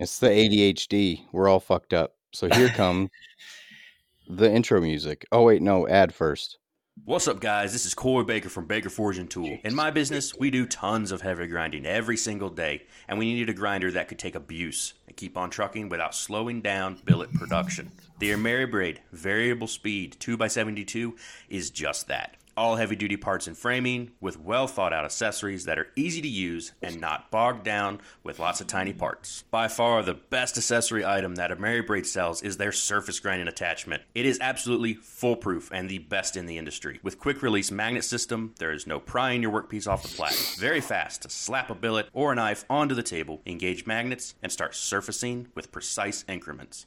It's the ADHD. We're all fucked up. So here comes the intro music. Oh wait, no, ad first. What's up, guys? This is Corey Baker from Baker Forge and Tool. In my business, we do tons of heavy grinding every single day, and we needed a grinder that could take abuse and keep on trucking without slowing down billet production. The AmeriBrade variable speed 2x72 is just that all heavy duty parts and framing with well thought out accessories that are easy to use and not bogged down with lots of tiny parts. By far, the best accessory item that AmeriBrade sells is their surface grinding attachment. It is absolutely foolproof and the best in the industry. With quick release magnet system, there is no prying your workpiece off the plat. Very fast to slap a billet or a knife onto the table, engage magnets, and start surfacing with precise increments.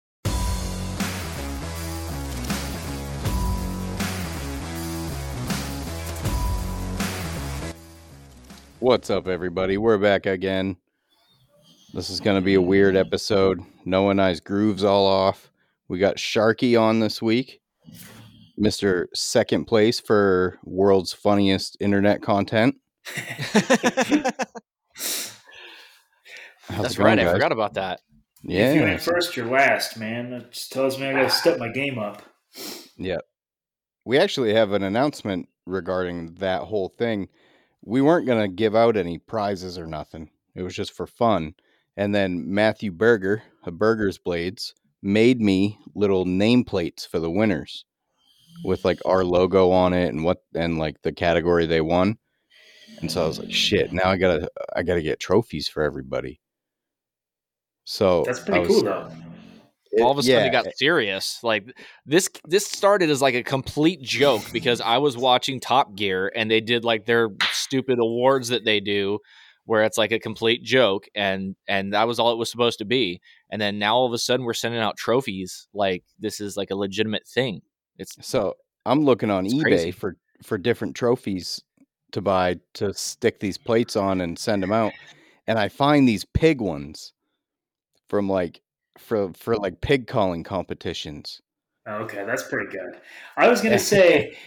What's up, everybody? We're back again. This is going to be a weird episode. Noah and I's grooves all off. We got Sharky on this week, Mr. Second Place for World's Funniest Internet Content. That's it going, right. I forgot about that. Yeah. If you Yeah, ain't first, you're last, man. That just tells me I gotta step my game up. yeah. We actually have an announcement regarding that whole thing. We weren't going to give out any prizes or nothing. It was just for fun. And then Matthew Berger, uh, of Burger's Blades, made me little nameplates for the winners with like our logo on it and what and like the category they won. And so I was like, shit, now I gotta I gotta get trophies for everybody. So That's pretty was- cool, though. All of a sudden, yeah, it got serious. Like this, this started as like a complete joke because I was watching Top Gear and they did like their stupid awards that they do, where it's like a complete joke, and and that was all it was supposed to be. And then now all of a sudden, we're sending out trophies like this is like a legitimate thing. It's So I'm looking on eBay crazy. for for different trophies to buy to stick these plates on and send them out, and I find these pig ones from like for for like pig calling competitions. Okay, that's pretty good. I was gonna say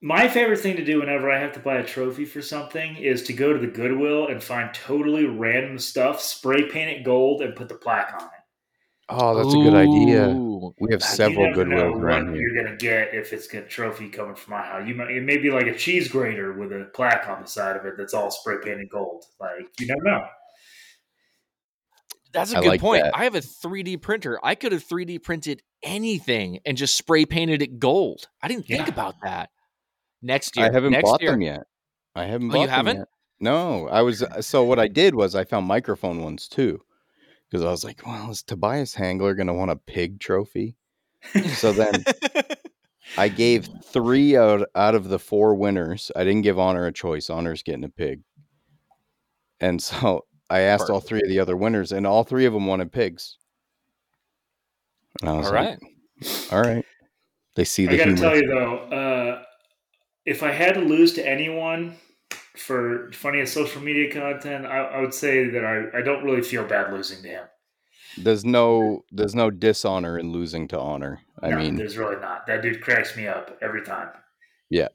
my favorite thing to do whenever I have to buy a trophy for something is to go to the Goodwill and find totally random stuff, spray paint it gold, and put the plaque on it. Oh, that's a good idea. We have uh, You several never know Goodwills around here. you're gonna get if it's a trophy coming from my house. You might it may be like a cheese grater with a plaque on the side of it that's all spray painted gold. Like you never know. That's a I good like point. that. I have a 3D printer. I could have 3D printed anything and just spray painted it gold. I didn't think Yeah. about that. Next year, I haven't next bought year, them yet. I haven't Oh, bought you them haven't? yet. No, I was uh, so what I did was I found microphone ones too. Because I was like, well, is Tobias Hangler gonna want a pig trophy? So then I gave three out out of the four winners. I didn't give Honor a choice. Honor's getting a pig. And so I asked all three of the other winners, and all three of them wanted pigs. all like, right, all right. They see the I gotta humor. tell you though, uh, if I had to lose to anyone for funniest social media content, I, I would say that I, I don't really feel bad losing to him. There's no there's no dishonor in losing to honor. I No, mean, there's really not. That dude cracks me up every time. Yeah,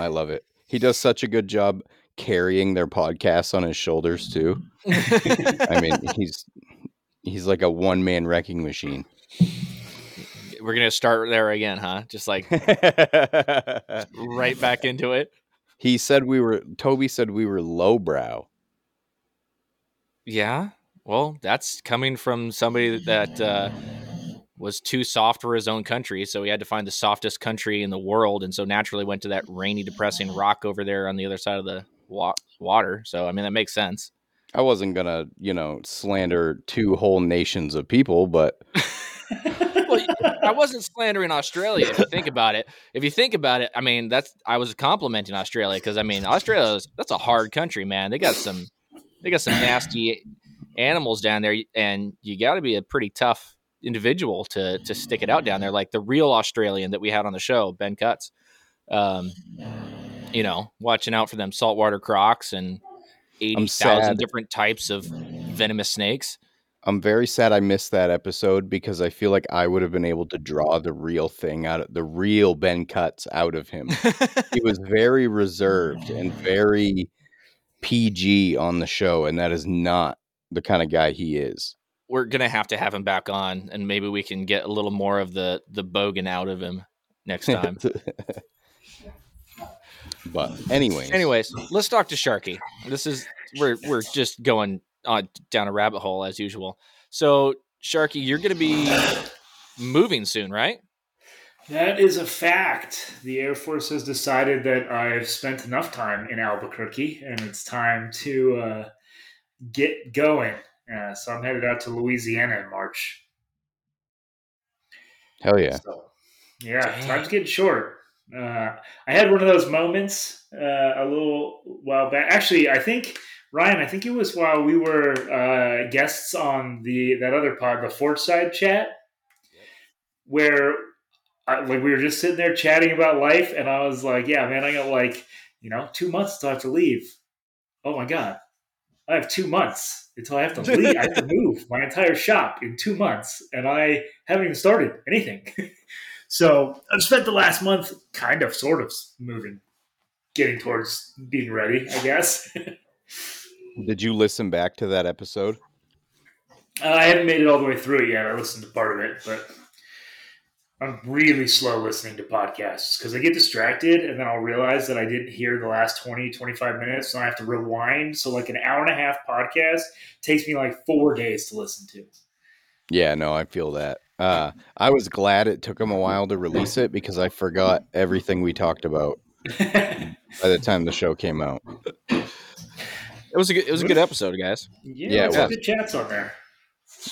I love it. He does such a good job carrying their podcasts on his shoulders too. I mean, he's he's like a one man wrecking machine. We're gonna start there again, huh? Just like right back into it. he said we were Toby said we were lowbrow. Yeah. Well, that's coming from somebody that uh, was too soft for his own country, so he had to find the softest country in the world, and so naturally went to that rainy, depressing rock over there on the other side of the wa- water. So, I mean, that makes sense. I wasn't gonna, you know, slander two whole nations of people, but well, I wasn't slandering Australia. If you think about it, if you think about it, I mean, that's I was complimenting Australia because I mean, Australia is that's a hard country, man. They got some, they got some nasty animals down there, and you got to be a pretty tough individual to to stick it out down there. Like the real Australian that we had on the show, Ben Cutts. Um, you know, watching out for them saltwater crocs and eighty thousand different types of venomous snakes. I'm very sad I missed that episode because I feel like I would have been able to draw the real thing out of the real Ben Cutts out of him. he was very reserved and very PG on the show, and that is not the kind of guy he is. We're gonna have to have him back on, and maybe we can get a little more of the the bogan out of him next time. but anyways, Anyways, let's talk to Sharky. This is we're we're just going on down a rabbit hole as usual. So Sharky, you're gonna be moving soon, right? That is a fact. The Air Force has decided that I've spent enough time in Albuquerque and it's time to uh, get going. Uh, so I'm headed out to Louisiana in March. hell yeah. So, yeah, Dang. time's getting short. Uh, I had one of those moments uh, a little while back. Actually, I think Ryan, I think it was while we were uh, guests on the that other pod, the Fort Side chat, where I, like we were just sitting there chatting about life, and I was like, "Yeah, man, I got like you know two months till I have to leave." Oh my god, I have two months until I have to leave. I have to move my entire shop in two months, and I haven't even started anything. so I've spent the last month kind of, sort of moving, getting towards being ready, I guess. Did you listen back to that episode? Uh, I haven't made it all the way through it yet. I listened to part of it, but I'm really slow listening to podcasts because I get distracted and then I'll realize that I didn't hear the last 20, 25 minutes. And I have to rewind. So, like an hour and a half podcast takes me like four days to listen to. Yeah, no, I feel that. Uh, I was glad it took him a while to release it because I forgot everything we talked about by the time the show came out. It was a good, it was a good episode, guys, yeah, Yeah, it was. good chats on there.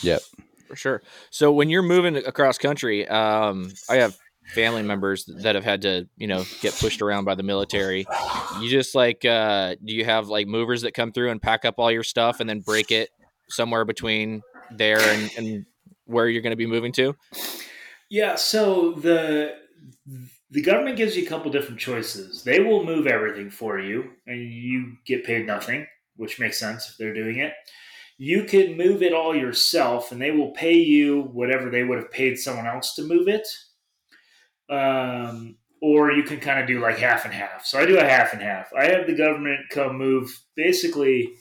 Yep. for sure. So when you're moving across country, um, I have family members that have had to, you know, get pushed around by the military. You just like, uh, do you have like movers that come through and pack up all your stuff and then break it somewhere between there and, and where you're going to be moving to? Yeah, so the the government gives you a couple different choices. They will move everything for you, and you get paid nothing, which makes sense if they're doing it. You can move it all yourself, and they will pay you whatever they would have paid someone else to move it. Um, or you can kind of do like half and half. So I do a half and half. I have the government come move basically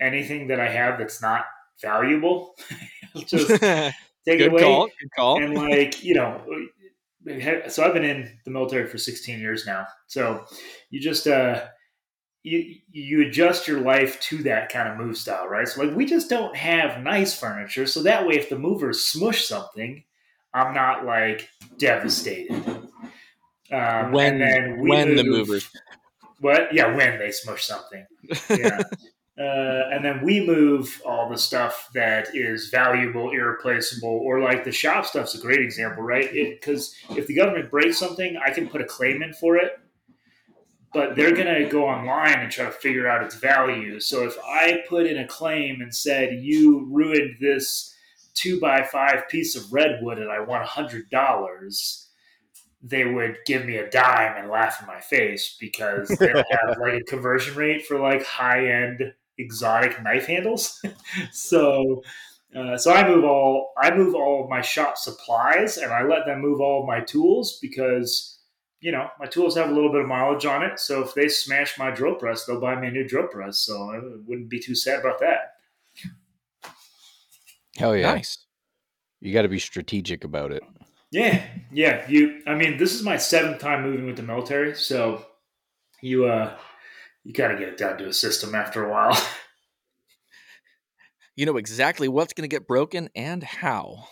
anything that I have that's not valuable. Just take it away call. Good call. and like you know so i've been in the military for 16 years now so you just uh you you adjust your life to that kind of move style right so like we just don't have nice furniture so that way if the movers smush something i'm not like devastated um, When- then we when the movers- what yeah when they smush something yeah. Uh, and then we move all the stuff that is valuable, irreplaceable, or like the shop stuff's a great example, right? Because if the government breaks something, I can put a claim in for it, but they're going to go online and try to figure out its value. So if I put in a claim and said, you ruined this two by five piece of redwood and I want $100, they would give me a dime and laugh in my face because they have like a conversion rate for like high end exotic knife handles. so uh, so I move all I move all of my shop supplies and I let them move all of my tools because you know my tools have a little bit of mileage on it. So if they smash my drill press, they'll buy me a new drill press. So I wouldn't be too sad about that. Hell yeah. Nice. You got to be strategic about it. Yeah, yeah. You, I mean, this is my seventh time moving with the military, so you, uh, you got to get it down to a system after a while. You know exactly what's going to get broken and how.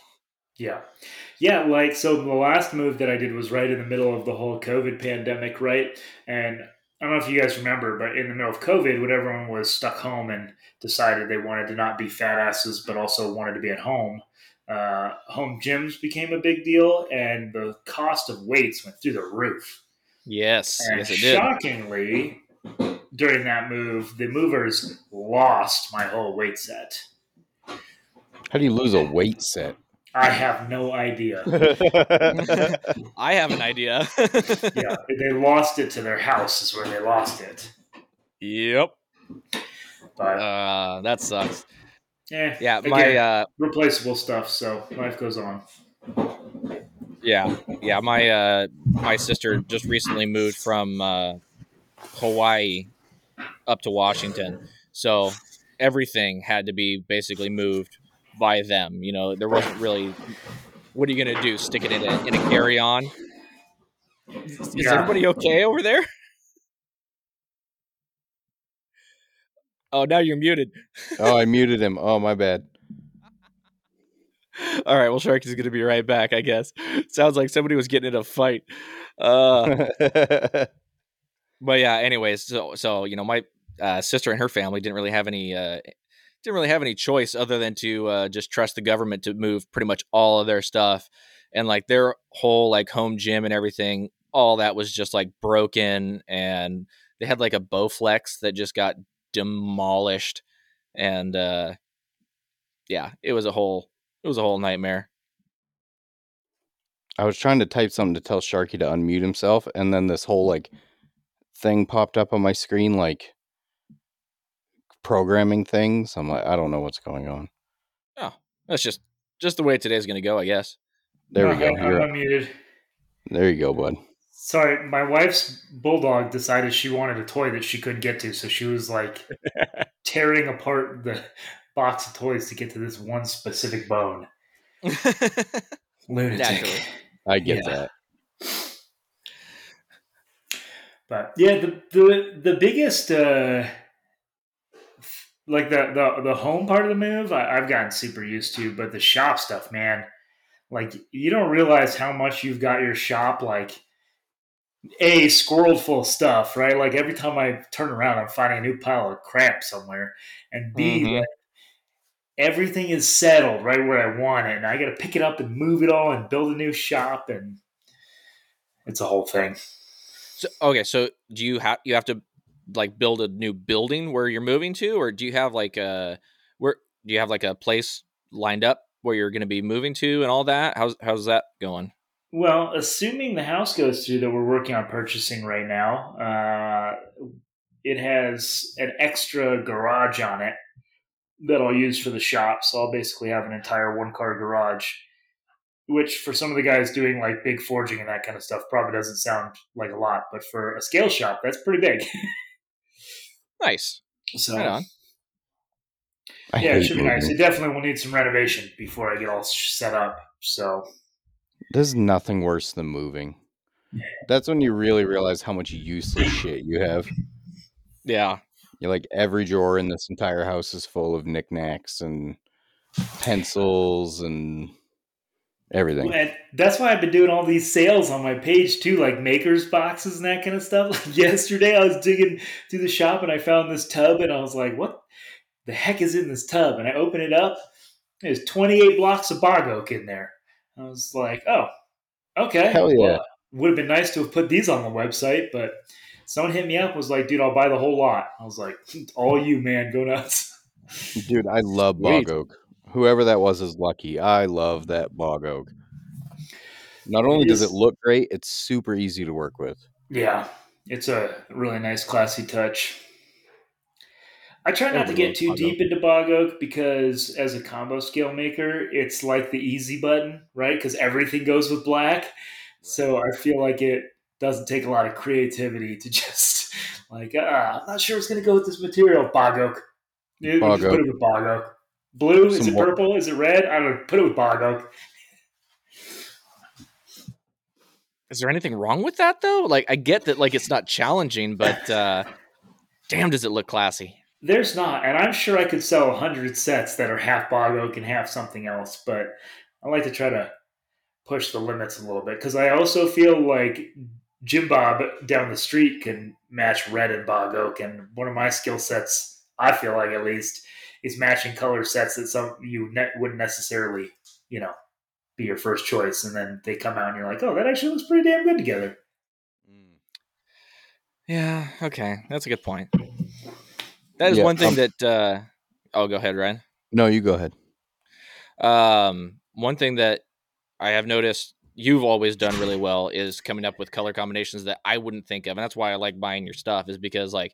yeah, yeah. Like, so the last move that I did was right in the middle of the whole COVID pandemic, right? And I don't know if you guys remember, but in the middle of COVID, when everyone was stuck home and decided they wanted to not be fat asses, but also wanted to be at home, uh, home gyms became a big deal, and the cost of weights went through the roof. Yes, And yes, it did. shockingly, during that move, the movers lost my whole weight set. How do you lose a weight set? I have no idea. I have an idea. yeah, they lost it to their house is where they lost it. Yep. But Uh, that sucks. eh, Yeah, again, my uh, replaceable stuff. So life goes on. yeah, yeah, my uh, my sister just recently moved from uh, Hawaii up to Washington, so everything had to be basically moved by them. You know, there wasn't really. What are you gonna do? Stick it in a in a carry on? Is Yeah. everybody okay over there? Oh, now you're muted. oh, I muted him. Oh, my bad. All right, well, Sharky's going to be right back, I guess. Sounds like somebody was getting in a fight. Uh, but yeah, anyways, so so you know, my uh, sister and her family didn't really have any uh, didn't really have any choice other than to uh, just trust the government to move pretty much all of their stuff, and like their whole like home gym and everything, all that was just like broken, and they had like a Bowflex that just got demolished, and uh, yeah, it was a whole it was a whole nightmare. I was trying to type something to tell Sharky to unmute himself, and then this whole like thing popped up on my screen, like programming things. I'm like, I don't know what's going on. Oh, that's just just the way today's going to go, I guess. There we go. I'm You're, unmuted. there you go, bud. Sorry, my wife's bulldog decided she wanted a toy that she couldn't get to, so she was like tearing apart the box of toys to get to this one specific bone. Lunatic. Naturally. I get Yeah. that. But yeah, the the the biggest uh like the the the home part of the move, I, I've gotten super used to, but the shop stuff, man, like you don't realize how much you've got your shop like a squirreled full of stuff, right? Like every time I turn around, I'm finding a new pile of crap somewhere, and B, Mhm. like, everything is settled right where I want it, and I got to pick it up and move it all and build a new shop, and it's a whole thing. So okay, so do you have you have to like build a new building where you're moving to, or do you have like a where do you have like a place lined up where you're going to be moving to and all that? How's how's that going? Well, assuming the house goes through that we're working on purchasing right now, uh, it has an extra garage on it that I'll use for the shop. So I'll basically have an entire one car garage, which for some of the guys doing like big forging and that kind of stuff probably doesn't sound like a lot, but for a scale shop, that's pretty big. Nice. so Right on. Yeah, it should be nice. moving. It definitely will need some renovation before I get all set up. So There's nothing worse than moving. That's when you really realize how much useless shit you have. Yeah. You're like every drawer in this entire house is full of knickknacks and pencils and everything. And that's why I've been doing all these sales on my page too, like makers boxes and that kind of stuff. Like yesterday, I was digging through the shop and I found this tub, and I was like, "What the heck is in this tub?" And I open it up. There's 28 blocks of bog oak in there. I was like, "Oh, okay." Hell yeah. would have been nice to have put these on the website, but someone hit me up was like, "Dude, I'll buy the whole lot." I was like, "All you, man, go nuts." Dude, I love Sweet. bog oak. Whoever that was is lucky. I love that bog oak. Not only It does it look great, it's super easy to work with. Yeah, it's a really nice, classy touch. I try not to get too deep into bog oak because, as a combo scale maker, it's like the easy button, right? Because everything goes with black. So I feel like it doesn't take a lot of creativity to just like, ah, I'm not sure what's going to go with this material. Bog oak. Bog just put oak. it with bog oak. Blue? Is it more- purple? Is it red? I don't know. Put it with bog oak. Is there anything wrong with that though? Like I get that like it's not challenging, but uh damn does it look classy. There's not, and I'm sure I could sell a hundred sets that are half bog oak and half something else. But I like to try to push the limits a little bit because I also feel like Jim Bob down the street can match red and bog oak, and one of my skill sets, I feel like at least, is matching color sets that some you ne- wouldn't necessarily, you know, be your first choice, and then they come out and you're like, oh, that actually looks pretty damn good together. Yeah, okay. That's a good point. That is Yeah, one thing um, that uh oh go ahead, Ryan. No, you go ahead. Um one thing that I have noticed you've always done really well is coming up with color combinations that I wouldn't think of, and that's why I like buying your stuff. Is because like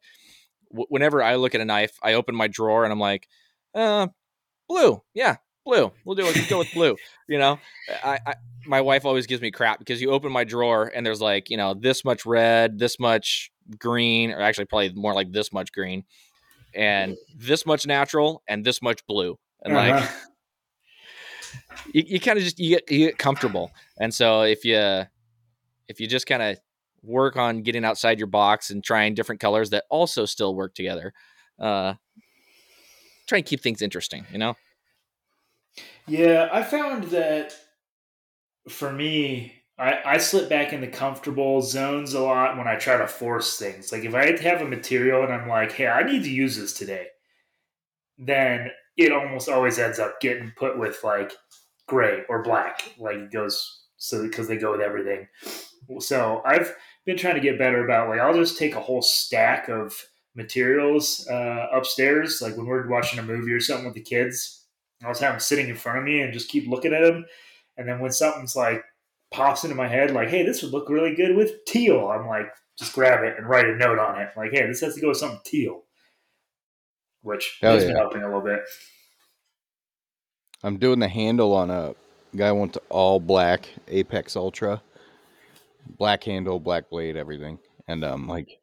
w- whenever I look at a knife, I open my drawer and I'm like, uh, blue, yeah, blue. We'll do it. go with blue. You know, I, I my wife always gives me crap because you open my drawer and there's like you know this much red, this much green, or actually probably more like this much green, and this much natural and this much blue, and uh-huh. like you, you kind of just you get you get comfortable, and so if you if you just kind of work on getting outside your box and trying different colors that also still work together, uh, try and keep things interesting, you know. Yeah, I found that for me, I, I slip back into comfortable zones a lot when I try to force things. Like if I have a material and I'm like, hey, I need to use this today, then it almost always ends up getting put with like gray or black. Like it goes so because they go with everything. So I've been trying to get better about like I'll just take a whole stack of materials uh, upstairs, like when we're watching a movie or something with the kids. I'll have them sitting in front of me and just keep looking at them. And then when something's like pops into my head, like, hey, this would look really good with teal, I'm like, just grab it and write a note on it. Like, hey, this has to go with something teal, which Hell has yeah. been helping a little bit. I'm doing the handle on a guy wants all black Apex Ultra, black handle, black blade, everything, and um, like,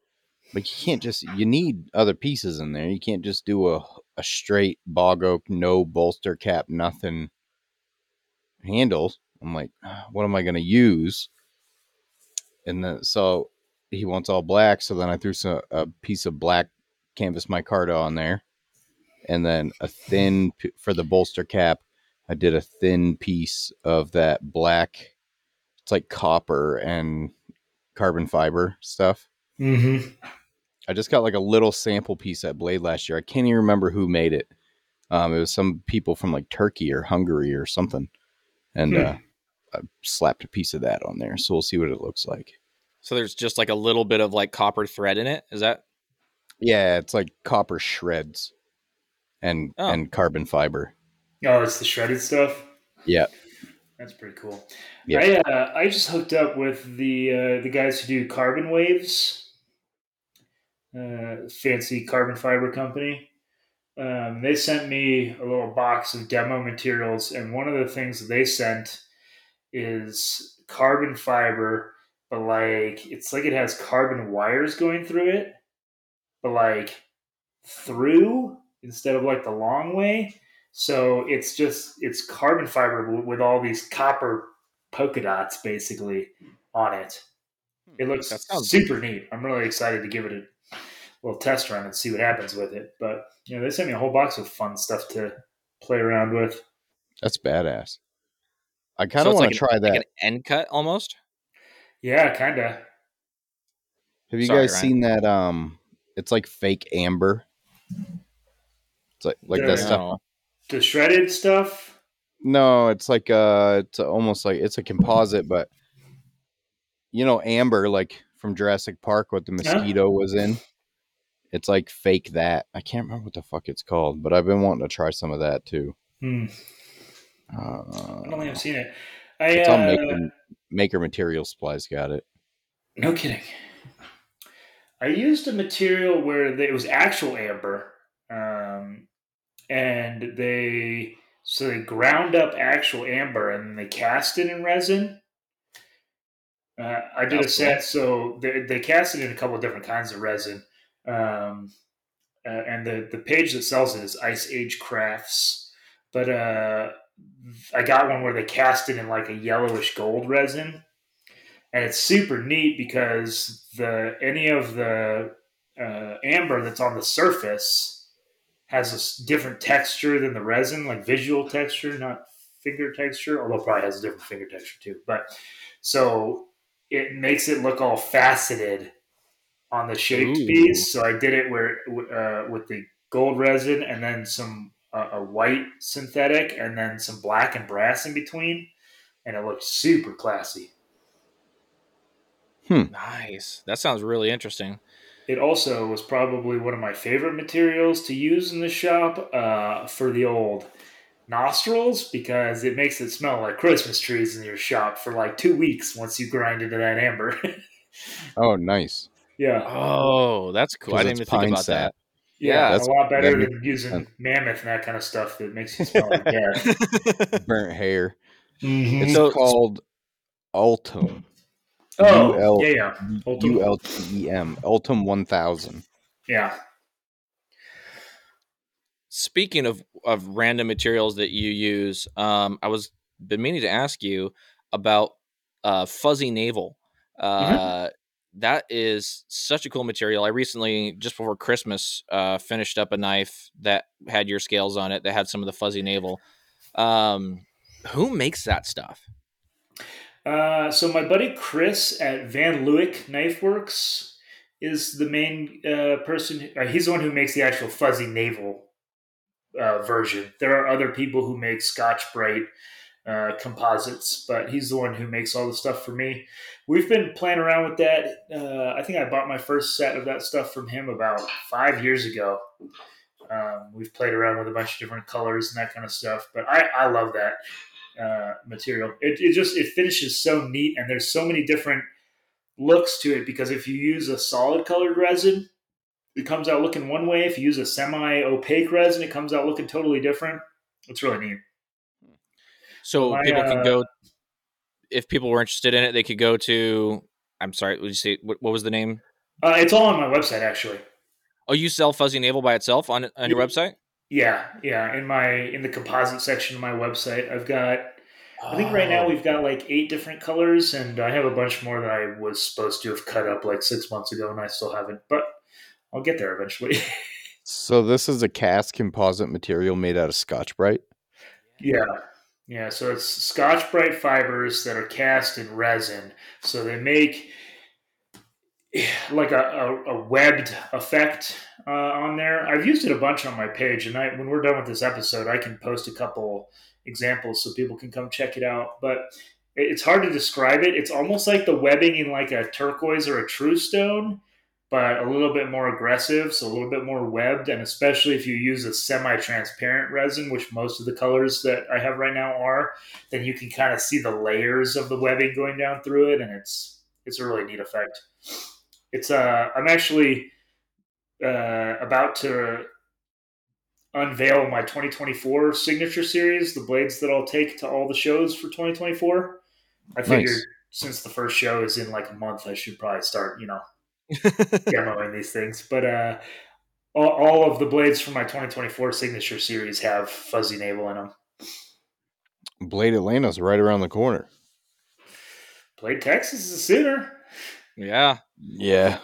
but you can't just you need other pieces in there. You can't just do a a straight bog oak, no bolster cap, nothing handles. I'm like, ah, what am I going to use? And then, so he wants all black. So then I threw some, a piece of black canvas micarta on there. And then a thin, for the bolster cap, I did a thin piece of that black, it's like copper and carbon fiber stuff. Mm-hmm. I just got like a little sample piece at Blade last year. I can't even remember who made it. Um, it was some people from like Turkey or Hungary or something and hmm. uh, I slapped a piece of that on there. So we'll see what it looks like. So there's just like a little bit of like copper thread in it. Is that? Yeah, it's like copper shreds and oh. and carbon fiber. Oh, it's the shredded stuff. Yeah, that's pretty cool. Yeah, I uh, I just hooked up with the uh, the guys who do carbon waves, uh, fancy carbon fiber company um, they sent me a little box of demo materials, and one of the things they sent is carbon fiber, but like it's like it has carbon wires going through it, but like through instead of like the long way. So it's just it's carbon fiber with all these copper polka dots basically on it. It hmm. looks super neat. I'm really excited to give it a little test run and see what happens with it. But you know, they sent me a whole box of fun stuff to play around with. That's badass. I kind of so want to like try that. Like an end cut almost. Yeah, kind of. Have you Sorry, guys Ryan. seen that? Um, it's like fake amber. It's like like the, that stuff. The shredded stuff. No, it's like uh, it's almost like it's a composite, but you know, amber, like from Jurassic Park, what the mosquito huh? was in. It's like fake that. I can't remember what the fuck it's called, but I've been wanting to try some of that too. Hmm. Uh, I don't think I've seen it. I, it's uh, on Maker, Maker Material Supplies. Got it. No kidding. I used a material where they, it was actual amber, um, and they so they ground up actual amber and they cast it in resin. Uh, I did That's a set, cool. so they, they cast it in a couple of different kinds of resin. Um, uh, and the, the page that sells it is Ice Age Crafts. But uh, I got one where they cast it in like a yellowish gold resin. And it's super neat because the any of the uh, amber that's on the surface has a different texture than the resin, like visual texture, not finger texture, although probably has a different finger texture too. But so it makes it look all faceted on the shaped Ooh. piece. So I did it where uh, with the gold resin and then some uh, a white synthetic and then some black and brass in between, and it looked super classy. Hmm. Nice. That sounds really interesting. It also was probably one of my favorite materials to use in the shop uh, for the old nostrils because it makes it smell like Christmas trees in your shop for like two weeks once you grind into that amber. Oh, nice. Yeah. Oh, that's cool. I didn't even think about sap. Yeah, Yeah, that's- a lot better than makes using sense. mammoth and that kind of stuff that makes you smell like death. Burnt hair. Mhm. It's So- called Ultem. Oh, UL yeah, yeah, Ultem. U L T E M. Ultem 1000. yeah. Speaking of of random materials that you use, um, I was been meaning to ask you about uh, fuzzy navel. Uh, that is such a cool material. I recently, just before Christmas, uh, finished up a knife that had your scales on it. That had some of the fuzzy navel. Um, who makes that stuff? Uh, so my buddy Chris at Van Leeuwenhoek Knife Works is the main uh, person. Uh, he's the one who makes the actual fuzzy navel uh, version. There are other people who make Scotch Brite uh, composites, but he's the one who makes all the stuff for me. We've been playing around with that. Uh, I think I bought my first set of that stuff from him about five years ago. Um, we've played around with a bunch of different colors and that kind of stuff, but I, I love that uh, material. It, it just it finishes so neat, and there's so many different looks to it because if you use a solid colored resin, it comes out looking one way. If you use a semi opaque resin, it comes out looking totally different. It's really neat. So My, people can uh, go. If people were interested in it, they could go to. I'm sorry. Would you say what, what was the name? Uh, it's all on my website actually. Oh, you sell fuzzy navel by itself on on your website? Yeah, yeah. In my in the composite section of my website, I've got. I think right now we've got like eight different colors, and I have a bunch more that I was supposed to have cut up like six months ago, and I still haven't. But I'll get there eventually. So this is a cast composite material made out of Scotch Brite. Yeah. Yeah, so it's Scotch Brite fibers that are cast in resin. So they make like a, a, a webbed effect uh, on there. I've used it a bunch on my page, and I, when we're done with this episode, I can post a couple examples so people can come check it out. But it's hard to describe it. It's almost like the webbing in like a turquoise or a true stone, but a little bit more aggressive, so a little bit more webbed, and especially if you use a semi-transparent resin, which most of the colors that I have right now are, then you can kind of see the layers of the webbing going down through it, and it's it's a really neat effect. It's uh, I'm actually uh, about to unveil my 2024 signature series, the blades that I'll take to all the shows for 2024. I figured Nice. since the first show is in like a month, I should probably start, you know, demoing these things. But uh, all, all of the blades from my 2024 signature series have fuzzy navel in them. Blade Atlanta's right around the corner. Blade Texas is a sooner. yeah. Yeah.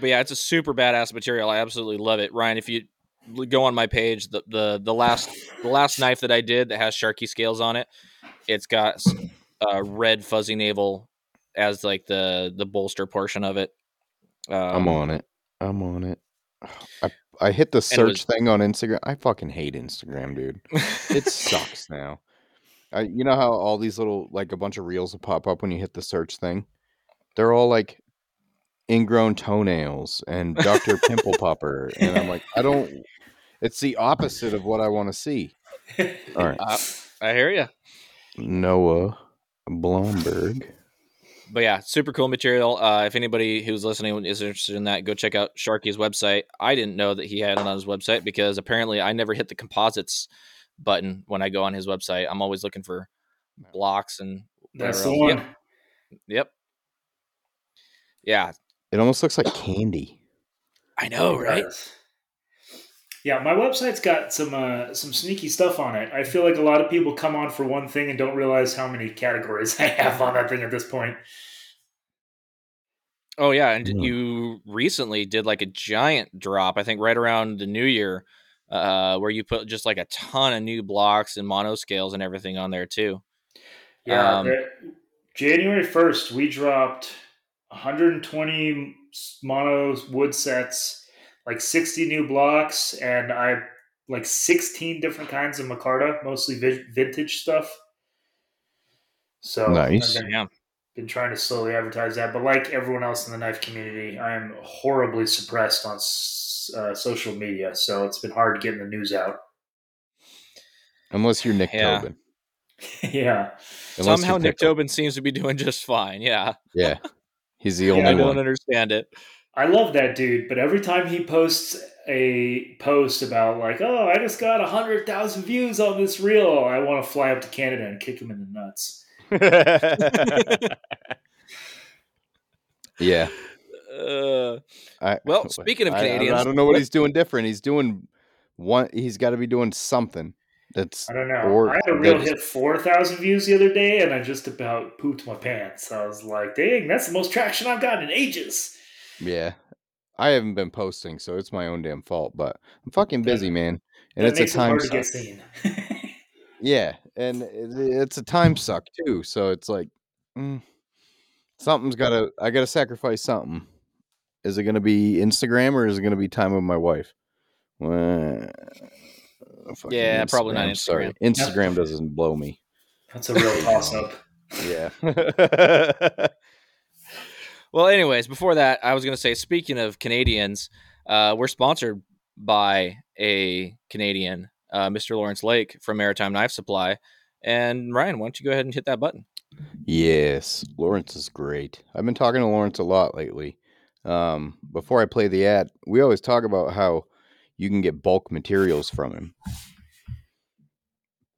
But yeah, it's a super badass material. I absolutely love it. Ryan, if you go on my page, the the, the last the last knife that I did that has Sharky scales on it, it's got uh, red fuzzy navel as like the the bolster portion of it. Um, I'm on it. I'm on it. I I hit the search was- thing on Instagram. I fucking hate Instagram, dude. It sucks now. I, you know how all these little like a bunch of reels will pop up when you hit the search thing? They're all like ingrown toenails and Dr. Pimple Popper. And I'm like, I don't it's the opposite of what I want to see. All right. Uh, I hear you. Noah Bloomberg. But yeah, super cool material. Uh, if anybody who's listening is interested in that, go check out Sharky's website. I didn't know that he had it on his website because apparently I never hit the composites button when I go on his website. I'm always looking for blocks and That's the one. Yep. Yep. Yeah, It almost looks like candy. I know, It right? Does. Yeah, my website's got some uh, some sneaky stuff on it. I feel like a lot of people come on for one thing and don't realize how many categories I have on that thing at this point. Oh yeah, and Mm. you recently did like a giant drop. I think right around the new year, uh, where you put just like a ton of new blocks and mono scales and everything on there too. Yeah, Um, January first, we dropped 120 mono wood sets, like 60 new blocks, and I like 16 different kinds of micarta, mostly vi- vintage stuff. So Nice. I've been, Yeah. been trying to slowly advertise that, but like everyone else in the knife community, I am horribly suppressed on s- uh, social media, so it's been hard getting the news out. Unless you're Nick Yeah. Tobin. yeah. Unless Somehow you're Nick Tobin seems to be doing just fine. Yeah, Yeah. He's the Yeah, only I I don't one. understand it. I love that dude, but every time he posts a post about like, oh, I just got hundred thousand views on this reel, I want to fly up to Canada and kick him in the nuts. yeah. Uh, I, Well, speaking of I- I- I, don't know what he's doing different. He's doing one. He's got to be doing something. That's I don't know. Or I had a reel hit four thousand views the other day, and I just about pooped my pants. I was like, dang, that's the most traction I've gotten in ages. Yeah. I haven't been posting, so it's my own damn fault. But I'm fucking busy, man, and That it's a it time to suck. seen. Yeah, and it's a time suck too. So it's like mm, something's got to. I got to sacrifice something. Is it going to be Instagram or is it going to be time with my wife? Well, Yeah, probably not Sorry, Instagram doesn't blow me. that's a real toss up. Yeah. well, anyways, before that, I was going to say, speaking of Canadians, uh, we're sponsored by a Canadian, uh, Mr. Lawrence Lake from Maritime Knife Supply. And Ryan, why don't you go ahead and hit that button? yes, Lawrence is great. I've been talking to Lawrence a lot lately. Um, before I play the ad, we always talk about how you can get bulk materials from him.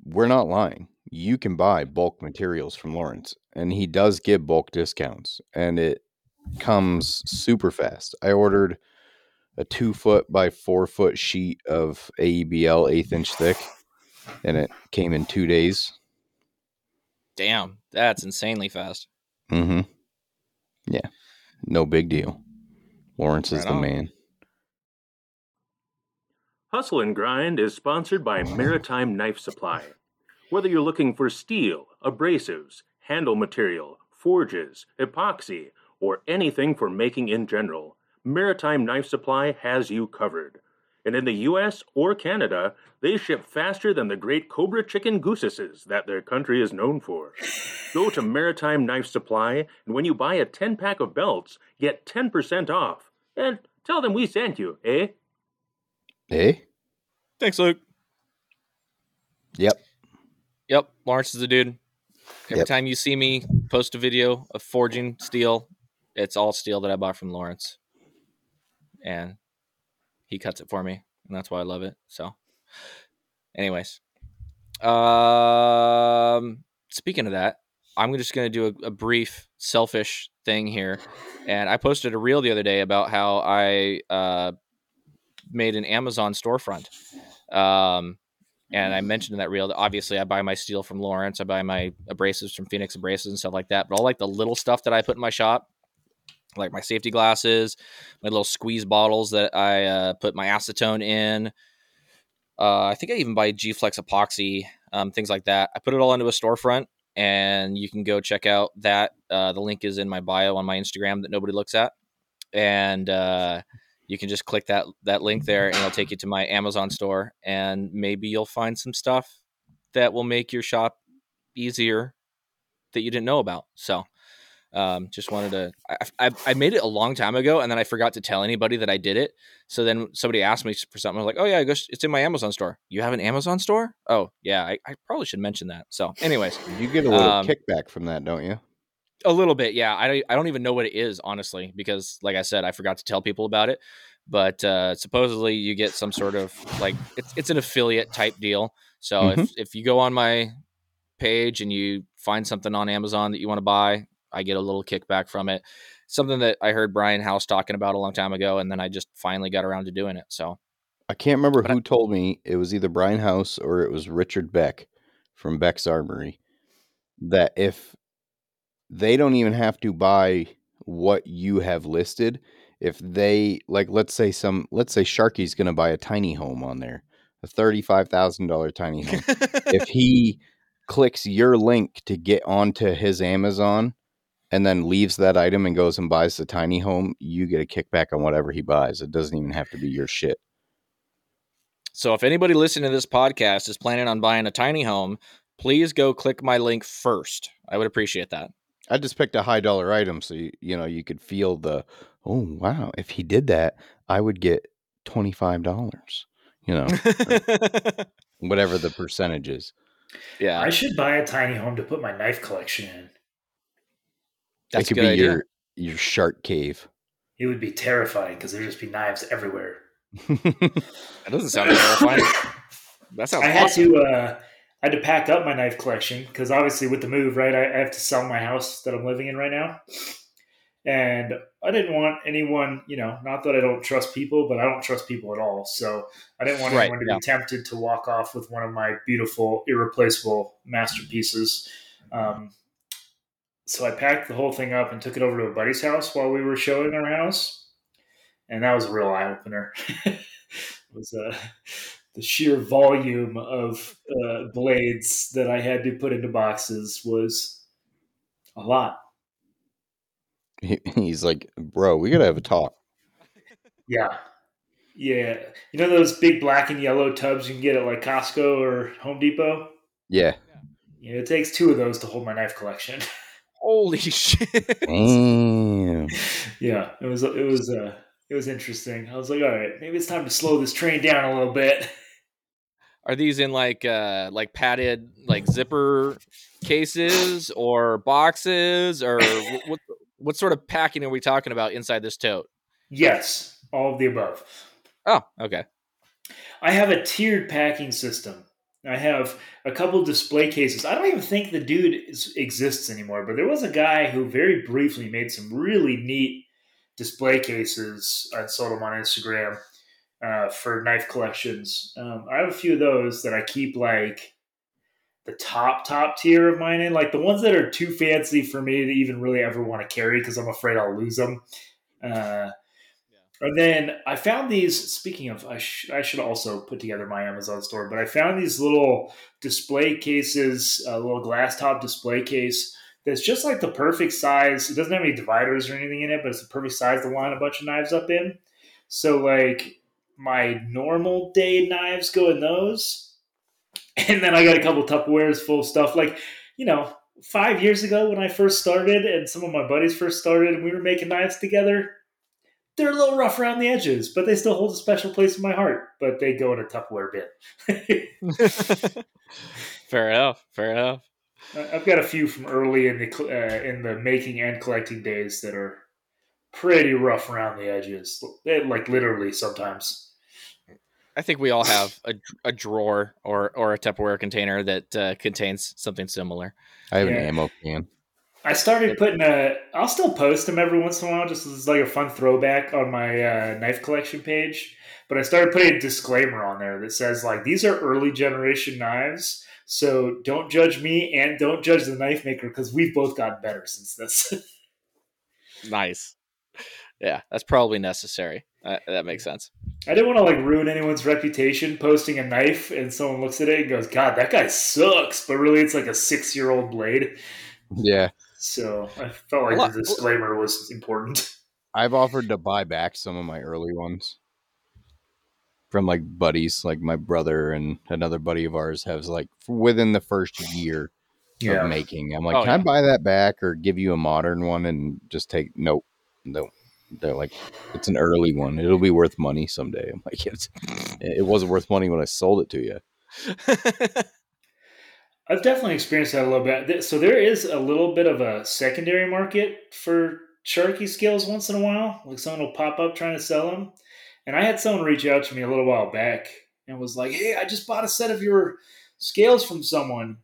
We're not lying. You can buy bulk materials from Lawrence, and he does give bulk discounts, and it comes super fast. I ordered a two foot by four foot sheet of AEBL eighth inch thick, and it came in two days. Damn, that's insanely fast. Mm-hmm. Yeah. No big deal. Lawrence is the on. man. Hustle and Grind is sponsored by Maritime Knife Supply. Whether you're looking for steel, abrasives, handle material, forges, epoxy, or anything for making in general, Maritime Knife Supply has you covered. And in the US or Canada, they ship faster than the great Cobra chicken goosesses that their country is known for. Go to Maritime Knife Supply, and when you buy a 10 pack of belts, get 10% off. And tell them we sent you, eh? Eh? Thanks, Luke. Yep. Yep, Lawrence is a dude. Every Yep. time you see me post a video of forging steel, it's all steel that I bought from Lawrence. And he cuts it for me, and that's why I love it. So, anyways, um, speaking of that, I'm just going to do a, a brief selfish thing here. And I posted a reel the other day about how I uh, made an Amazon storefront. Um, and I mentioned in that reel that obviously I buy my steel from Lawrence, I buy my abrasives from Phoenix Abrasives and stuff like that. But all like the little stuff that I put in my shop, like my safety glasses, my little squeeze bottles that I uh, put my acetone in. Uh, I think I even buy G Flex epoxy, um, things like that. I put it all into a storefront, and you can go check out that. Uh, the link is in my bio on my Instagram that nobody looks at, and uh, you can just click that that link there, and it'll take you to my Amazon store, and maybe you'll find some stuff that will make your shop easier that you didn't know about. So. Um, just wanted to. I, I I made it a long time ago, and then I forgot to tell anybody that I did it. So then somebody asked me for something. I was like, "Oh yeah, it's in my Amazon store." You have an Amazon store? Oh yeah, I, I probably should mention that. So, anyways, You get a little Um, kickback from that, don't you? a little bit, yeah. I I don't even know what it is honestly, because like I said, I forgot to tell people about it. But uh, supposedly you get some sort of like it's it's an affiliate type deal. So if if you go on my page and you find something on Amazon that you want to buy, I get a little kickback from it. Something that I heard Brian House talking about a long time ago, and then I just finally got around to doing it. So I can't remember But I- who told me it was either Brian House or it was Richard Beck from Beck's Armory that if they don't even have to buy what you have listed, if they like let's say some let's say Sharky's gonna buy a tiny home on there, a thirty-five thousand dollar tiny home. if he clicks your link to get onto his Amazon and then leaves that item and goes and buys the tiny home, you get a kickback on whatever he buys. It doesn't even have to be your shit. So if anybody listening to this podcast is planning on buying a tiny home, please go click my link first. I would appreciate that. I just picked a high dollar item so you, you know you could feel the oh wow if he did that I would get twenty five dollars you know whatever the percentage is. Yeah, I should buy a tiny home to put my knife collection in. That's it a could good be idea. your your shark cave. It would be terrifying because there'd just be knives everywhere. That doesn't sound terrifying. That sounds I had to uh, I had to pack up my knife collection because obviously with the move, right, I, I have to sell my house that I'm living in right now, and I didn't want anyone, you know, not that I don't trust people, but I don't trust people at all. So I didn't want Right, anyone to yeah. be tempted to walk off with one of my beautiful, irreplaceable masterpieces. Um, so I packed the whole thing up and took it over to a buddy's house while we were showing our house, and that was a real eye opener. it was uh, the sheer volume of uh, blades that I had to put into boxes was a lot. He's like, bro, we gotta have a talk. Yeah. Yeah. You know those big black and yellow tubs you can get at like Costco or Home Depot? Yeah. Yeah, it takes two of those to hold my knife collection. Holy shit! Damn. yeah, it was it was uh it was interesting. I was like, all right, maybe it's time to slow this train down a little bit. Are these in like uh like padded like zipper cases or boxes or what what sort of packing are we talking about inside this tote? Yes, all of the above. Oh, okay. I have a tiered packing system. I have a couple display cases. I don't even think the dude is, exists anymore, but there was a guy who very briefly made some really neat display cases. I sold them on Instagram uh, for knife collections. Um, I have a few of those that I keep like the top top tier of mine in, like the ones that are too fancy for me to even really ever want to carry because I'm afraid I'll lose them. Uh, and then I found these. Speaking of, I, sh- I should also put together my Amazon store, but I found these little display cases, a little glass top display case that's just like the perfect size. It doesn't have any dividers or anything in it, but it's the perfect size to line a bunch of knives up in. So, like, my normal day knives go in those. And then I got a couple Tupperwares full of stuff. Like, you know, five years ago when I first started and some of my buddies first started and we were making knives together, they're a little rough around the edges, but they still hold a special place in my heart. But they go in a Tupperware bin. fair enough. Fair enough. I- I've got a few from early in the uh, in the making and collecting days that are pretty rough around the edges, Eh, like literally sometimes. I think we all have a, a drawer or or a Tupperware container that uh, contains something similar. I have Yeah. an ammo can. I started putting a. I'll still post them every once in a while, just as like a fun throwback on my uh, knife collection page. But I started putting a disclaimer on there that says like these are early generation knives, so don't judge me and don't judge the knife maker because we've both gotten better since this. Nice. Yeah, that's probably necessary. Uh, that makes sense. I didn't want to like ruin anyone's reputation posting a knife and someone looks at it and goes, "God, that guy sucks," but really it's like a six year old blade. Yeah. So I felt like Well, the disclaimer was important. I've offered to buy back some of my early ones from like buddies, like my brother and another buddy of ours has like within the first year of making. I'm like, Oh, can I buy that back or give you a modern one and just take nope. No. They're like, it's an early one. It'll be worth money someday. I'm like, it's, it wasn't worth money when I sold it to you. I've definitely experienced that a little bit. So there is a little bit of a secondary market for Sharky scales once in a while. Like someone will pop up trying to sell them. And I had someone reach out to me a little while back and was like, "Hey, I just bought a set of your scales from someone."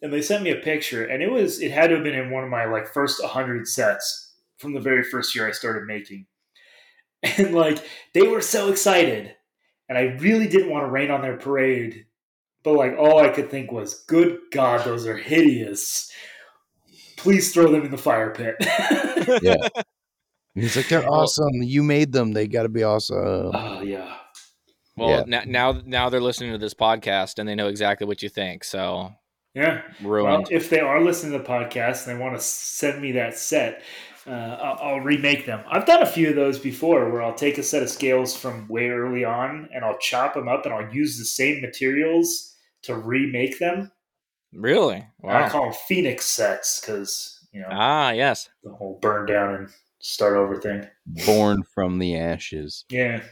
And they sent me a picture, and it was it had to have been in one of my like first 100 sets from the very first year I started making. And like they were so excited, and I really didn't want to rain on their parade but like all I could think was, "Good God, those are hideous! Please throw them in the fire pit." Yeah. And he's like, they're awesome. You made them. They got to be awesome. oh yeah, well, Yeah. now, now now they're listening to this podcast and they know exactly what you think. So yeah. Well, ruined. if they are listening to the podcast and they want to send me that set, uh, I'll, I'll remake them. I've done a few of those before, where I'll take a set of scales from way early on and I'll chop them up and I'll use the same materials to remake them. really? And I call them Phoenix sets because you know Ah, yes. the whole burn down and start over thing. Born from the ashes. Yeah.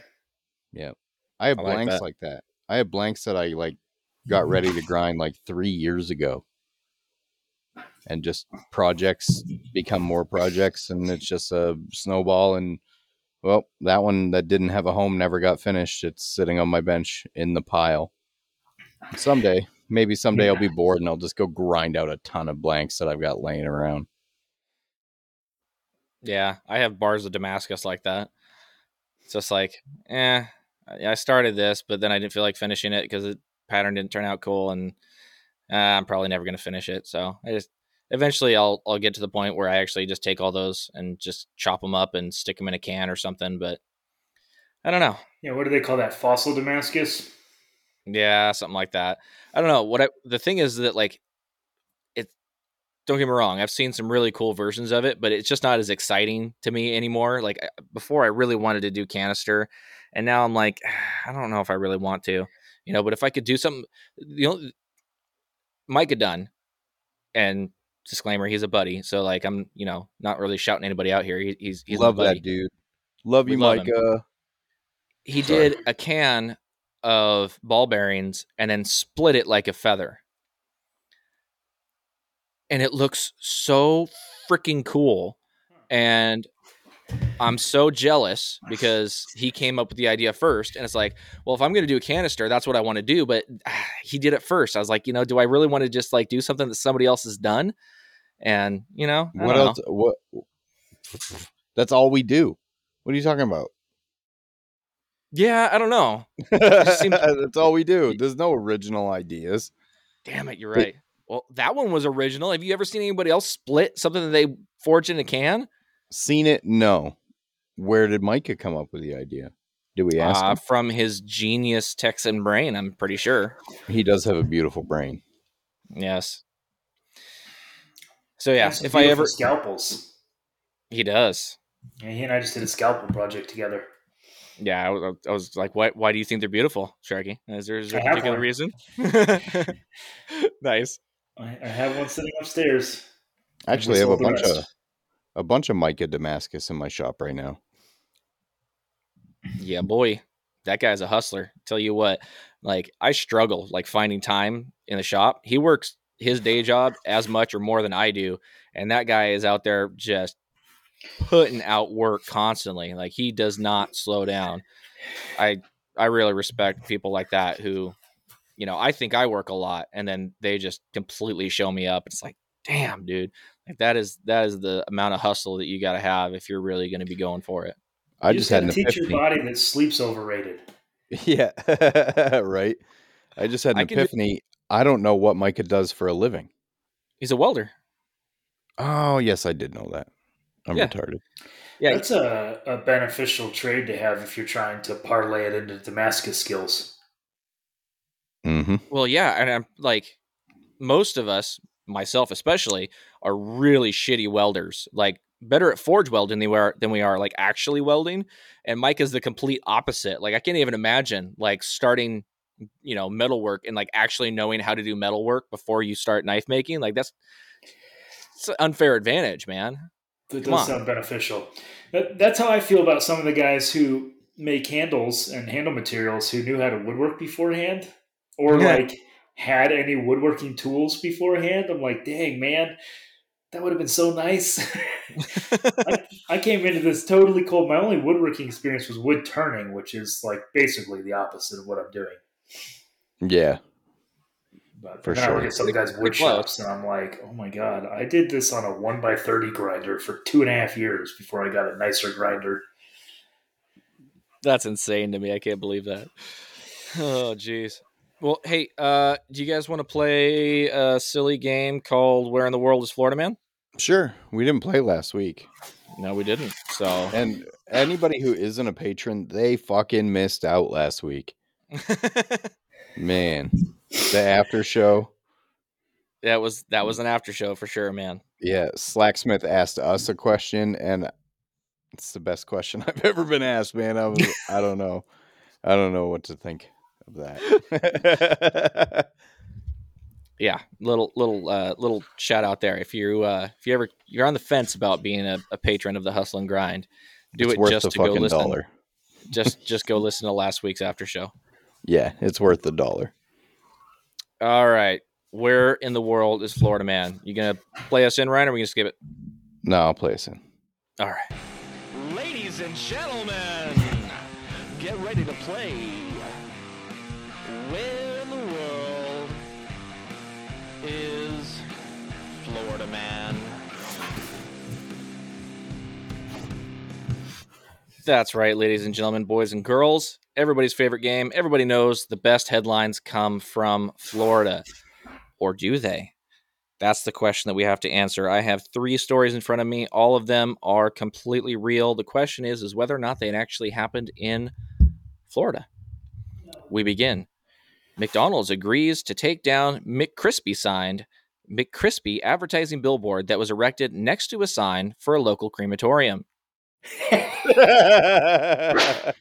Yeah. I have I like blanks that. like that. I have blanks that I like got ready to grind like three years ago. And just projects become more projects, and it's just a snowball. And well, that one that didn't have a home never got finished. It's sitting on my bench in the pile. Someday, maybe someday I'll be bored and I'll just go grind out a ton of blanks that I've got laying around. Yeah, I have bars of Damascus like that. It's just like, eh, I started this, but then I didn't feel like finishing it because the pattern didn't turn out cool, and uh, I'm probably never going to finish it. So I just eventually I'll I'll get to the point where I actually just take all those and just chop them up and stick them in a can or something. But I don't know. Yeah, what do they call that? Fossil Damascus. Yeah, something like that. I don't know. What I, the thing is that like it. Don't get me wrong. I've seen some really cool versions of it, but it's just not as exciting to me anymore. Like before, I really wanted to do canister, and now I'm like, I don't know if I really want to, you know. But if I could do something, you know, Mike had done, and disclaimer, he's a buddy, so like I'm, you know, not really shouting anybody out here. He, he's he's love that dude. Love you, Micah. Him. Uh, he Sorry. did a can of ball bearings and then split it like a feather. And it looks so freaking cool. And I'm so jealous because he came up with the idea first. And it's like, well, if I'm going to do a canister, that's what I want to do. But ah, he did it first. I was like, you know, do I really want to just like do something that somebody else has done? And, you know, what else? Know. What? That's all we do. What are you talking about? Yeah, I don't know. Seems- That's all we do. There's no original ideas. Damn it, you're right. Well, that one was original. Have you ever seen anybody else split something that they forged in a can? Seen it? No. Where did Micah come up with the idea? Do we ask? Uh, from his genius Texan brain, I'm pretty sure. He does have a beautiful brain. Yes. So yeah, if I ever scalpels, he does. Yeah, he and I just did a scalpel project together. Yeah, I was, I was like, why? Why do you think they're beautiful, Sharky? Is there, is there a particular reason? nice. I, I, have one sitting upstairs. Actually, I have a bunch rest. of a bunch of Micah Damascus in my shop right now. Yeah, boy, that guy's a hustler. Tell you what, like I struggle like finding time in the shop. He works his day job as much or more than I do, and that guy is out there just putting out work constantly. Like he does not slow down. I I really respect people like that who, you know, I think I work a lot and then they just completely show me up. It's like, damn, dude. Like that is that is the amount of hustle that you got to have if you're really going to be going for it. I you just, just had to teach epiphany. your body that sleep's overrated. Yeah, right. I just had an I epiphany. Do- I don't know what Micah does for a living. He's a welder. Oh yes, I did know that. I'm yeah. retarded. Yeah, that's a, a beneficial trade to have if you're trying to parlay it into Damascus skills. Mm-hmm. Well, yeah, and I'm like most of us, myself especially, are really shitty welders. Like better at forge welding than we are than we are like actually welding. And Mike is the complete opposite. Like I can't even imagine like starting, you know, metalwork and like actually knowing how to do metalwork before you start knife making. Like that's it's an unfair advantage, man. That does on. sound beneficial. That, that's how I feel about some of the guys who make handles and handle materials who knew how to woodwork beforehand or yeah. like had any woodworking tools beforehand. I'm like, dang, man, that would have been so nice. I, I, came into this totally cold. My only woodworking experience was wood turning, which is like basically the opposite of what I'm doing. Yeah. But for sure. I look at some guys' wood shops, and I'm like, oh my god, I did this on a one by thirty grinder for two and a half years before I got a nicer grinder. That's insane to me. I can't believe that. Oh, jeez. Well, hey, uh, do you guys want to play a silly game called "Where in the World is Florida Man"? Sure. We didn't play last week. No, we didn't. So, and anybody who isn't a patron, they fucking missed out last week. Man, the after show. That was that was an after show for sure, man. Yeah, Slacksmith asked us a question, and it's the best question I've ever been asked, man. I was, I don't know, I don't know what to think of that. yeah, little little uh, little shout out there. If you uh, if you ever you're on the fence about being a, a patron of the Hustle and Grind, do it's it just to go listen. Dollar. just just go listen to last week's after show. Yeah, it's worth the dollar. All right. Where in the world is Florida Man? You gonna play us in, Ryan, or we gonna skip it? No, I'll play us in. All right. Ladies and gentlemen, get ready to play. Where in the world is Florida Man? That's right, ladies and gentlemen, boys and girls. Everybody's favorite game. Everybody knows the best headlines come from Florida. Or do they? That's the question that we have to answer. I have three stories in front of me. All of them are completely real. The question is is whether or not they actually happened in Florida. We begin. McDonald's agrees to take down McCrispy signed McCrispy advertising billboard that was erected next to a sign for a local crematorium.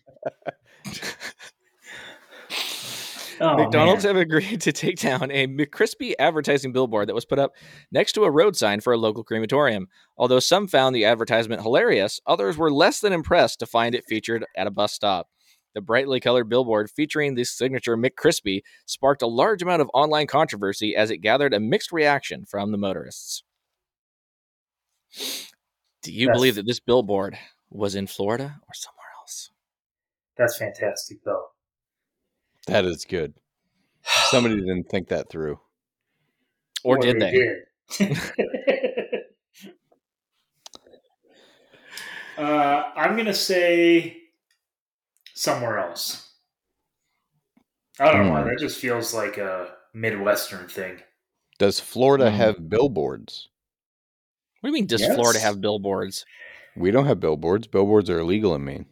Oh, McDonald's man. have agreed to take down a McCrispy advertising billboard that was put up next to a road sign for a local crematorium. Although some found the advertisement hilarious, others were less than impressed to find it featured at a bus stop. The brightly colored billboard featuring the signature McCrispy sparked a large amount of online controversy as it gathered a mixed reaction from the motorists. Do you Yes. believe that this billboard was in Florida or somewhere else? That's fantastic, though. That is good. Somebody didn't think that through. Or did they? did. uh, I'm gonna say somewhere else. I don't know why. Hmm. That just feels like a midwestern thing. Does Florida Hmm. have billboards? What do you mean, does Yes. Florida have billboards? We don't have billboards. Billboards are illegal in Maine.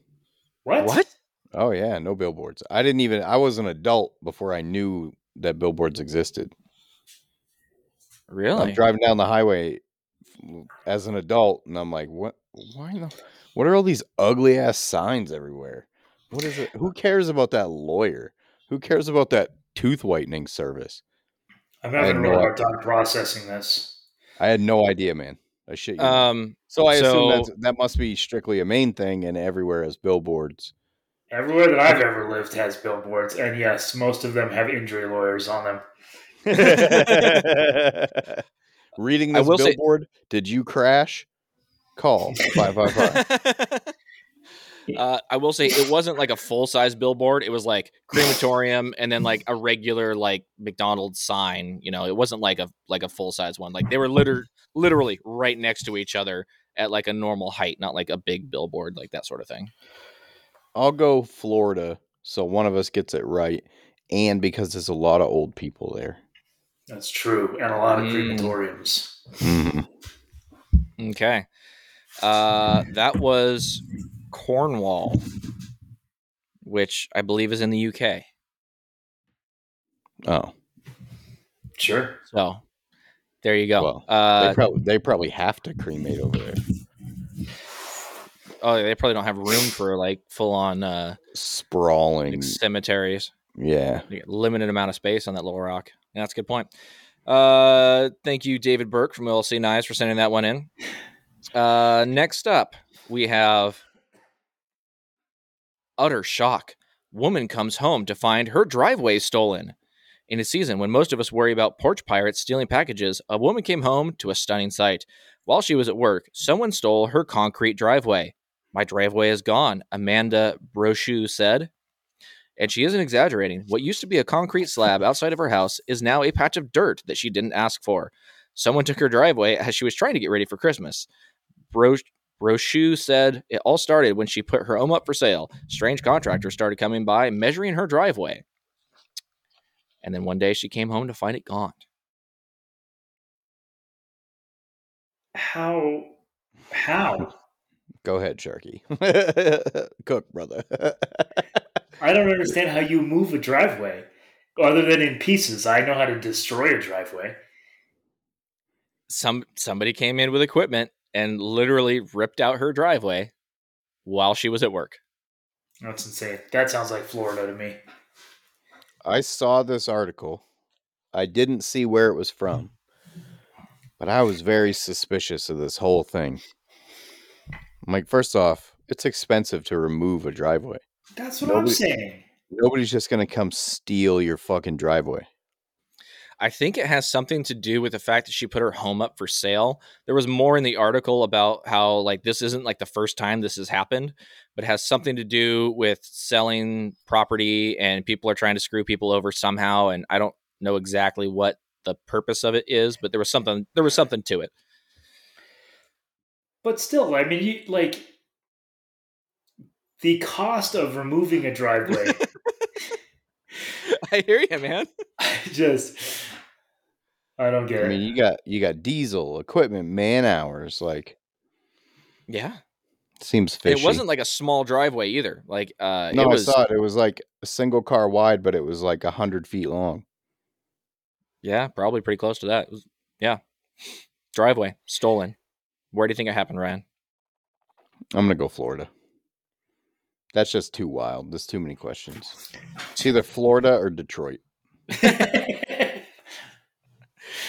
What? What? Oh yeah, no billboards. I didn't even I was an adult before I knew that billboards existed. Really? I'm driving down the highway as an adult and I'm like, what why the what are all these ugly ass signs everywhere? What is it? Who cares about that lawyer? Who cares about that tooth whitening service? I'm having a no real hard time processing this. I had no idea, man. I shit you. Um, so I so- assume that's, that must be strictly a Maine thing and everywhere has billboards. Everywhere that I've ever lived has billboards, and yes, most of them have injury lawyers on them. Reading I this will say- billboard, did you crash? Call five five five. uh, I will say it wasn't like a full size billboard. It was like crematorium and then like a regular like McDonald's sign. You know, it wasn't like a like a full size one. Like they were liter- literally right next to each other at like a normal height, not like a big billboard, like that sort of thing. I'll go Florida, so one of us gets it right, and because there's a lot of old people there. That's true, and a lot of Mm. crematoriums. Mhm. Okay. Uh, that was Cornwall, which I believe is in the UK. Oh, Sure. So there you go. Well, uh, they probably they probably have to cremate over there. Oh, they probably don't have room for like full on uh, Sprawling, like, cemeteries. yeah. Limited amount of space on that little rock. Yeah, that's a good point. Uh, thank you, David Burke from LC Nice, for sending that one in. Uh, next up, we have utter shock. Woman comes home to find her driveway stolen. In a season when most of us worry about porch pirates stealing packages, a woman came home to a stunning sight. While she was at work, someone stole her concrete driveway. My driveway is gone, Amanda Brochu said. And she isn't exaggerating. What used to be a concrete slab outside of her house is now a patch of dirt that she didn't ask for. Someone took her driveway as she was trying to get ready for Christmas. Bro- Brochu said it all started when she put her home up for sale. Strange contractors started coming by, measuring her driveway. And then one day she came home to find it gone. How? How? Go ahead, Sharky. Cook, brother. I don't understand how you move a driveway, other than in pieces. I know how to destroy a driveway. Some somebody came in with equipment and literally ripped out her driveway while she was at work. That's insane. That sounds like Florida to me. I saw this article. I didn't see where it was from, but I was very suspicious of this whole thing. I'm like, first off, it's expensive to remove a driveway. That's what I'm saying. Nobody's just gonna come steal your fucking driveway. I think it has something to do with the fact that she put her home up for sale. There was more in the article about how like this isn't like the first time this has happened, but it has something to do with selling property and people are trying to screw people over somehow. And I don't know exactly what the purpose of it is, but there was something there was something to it. But still, I mean, you like the cost of removing a driveway. I hear you, man. I just, I don't get I it. mean, you got you got diesel equipment, man hours. Like, Yeah. seems fishy. it wasn't like a small driveway either. Like uh no, it was I saw it. It was like a single car wide, but it was like a hundred feet long. yeah, probably pretty close to that. It was- yeah. Driveway stolen. Where do you think it happened, Ryan? I'm gonna go Florida. That's just too wild. There's too many questions. It's either Florida or Detroit.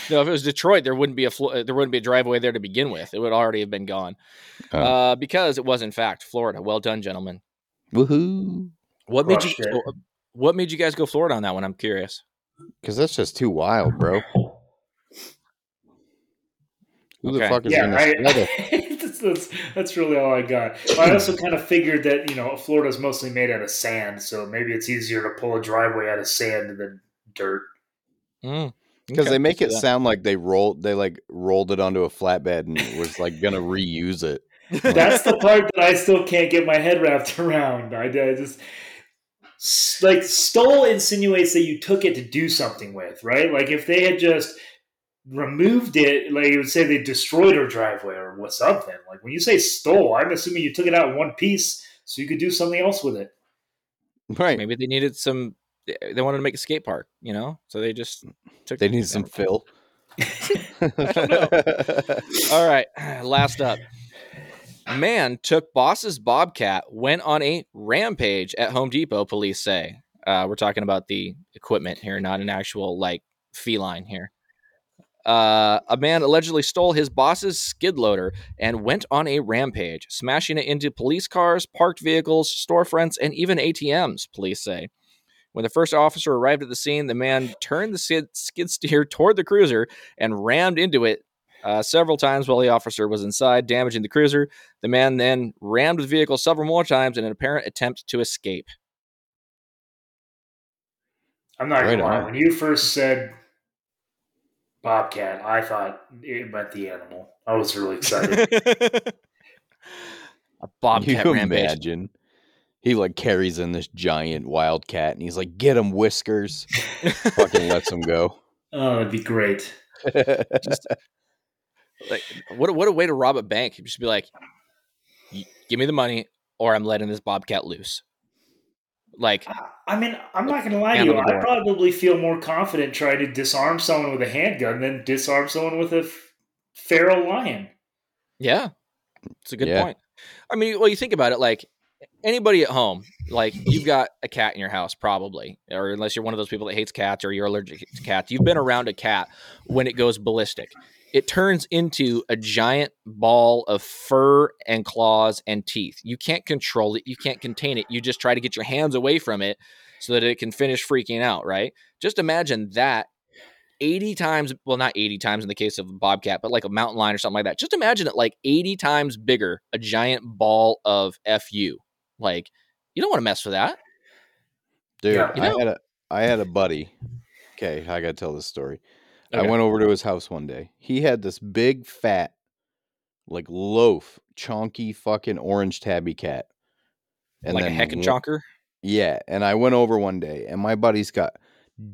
No, if it was Detroit, there wouldn't be a flo- there wouldn't be a driveway there to begin with. It would already have been gone. Oh. Uh, because it was in fact Florida. Well done, gentlemen. Woohoo! What made you Crushed. What made you guys go Florida on that one? I'm curious. Because that's just too wild, bro. Who the fuck is yeah, gonna I, spread that's, that's, that's really all I got. I also kind of figured that you know Florida's mostly made out of sand, so maybe it's easier to pull a driveway out of sand than dirt. Mm, Because okay, they make it that. sound like they rolled, they like rolled it onto a flatbed and was like gonna reuse it. That's the part that I still can't get my head wrapped around. I, I just like stole insinuates that you took it to do something with, right? Like if they had just removed it, like you would say they destroyed her driveway or what something. Like when you say stole, I'm assuming you took it out in one piece so you could do something else with it. Right? Maybe they needed some. They wanted to make a skate park, you know, so they just took. They needed some fill. don't know. All right, last up. Man took boss's bobcat, went on a rampage at Home Depot. Police say. Uh, we're talking about the equipment here, not an actual like feline here. Uh, a man allegedly stole his boss's skid loader and went on a rampage, smashing it into police cars, parked vehicles, storefronts, and even ATMs. Police say. When the first officer arrived at the scene, the man turned the skid, skid steer toward the cruiser and rammed into it uh, several times while the officer was inside, damaging the cruiser. The man then rammed the vehicle several more times in an apparent attempt to escape. I'm not Right gonna lie. When you first said bobcat, I thought it meant the animal. I was really excited. A bobcat you rampage. imagine? He like carries in this giant wildcat and he's like, "Get him, Whiskers!" Fucking lets him go. oh, it'd be great. Just, Like, what a- what a way to rob a bank! You just be like, "Give me the money, or I'm letting this bobcat loose." Like, I mean, I'm not going to lie to you. I probably feel more confident trying to disarm someone with a handgun than disarm someone with a f- feral lion. Yeah, it's a good Yeah. point. I mean, well, you think about it, like anybody at home, like you've got a cat in your house, probably, or unless you're one of those people that hates cats or you're allergic to cats, you've been around a cat when it goes ballistic. It turns into a giant ball of fur and claws and teeth. You can't control it. You can't contain it. You just try to get your hands away from it so that it can finish freaking out, right? Just imagine that 80 times, well, not 80 times in the case of a bobcat, but like a mountain lion or something like that. Just imagine it like 80 times bigger, a giant ball of FU. Like, you don't want to mess with that. Dude, Yeah. You I had a I had a buddy. Okay, I gotta tell this story. I went over to his house one day. He had this big fat, like loaf, chonky fucking orange tabby cat. like a heckin' one- chonker. Yeah, and I went over one day, and my buddy's got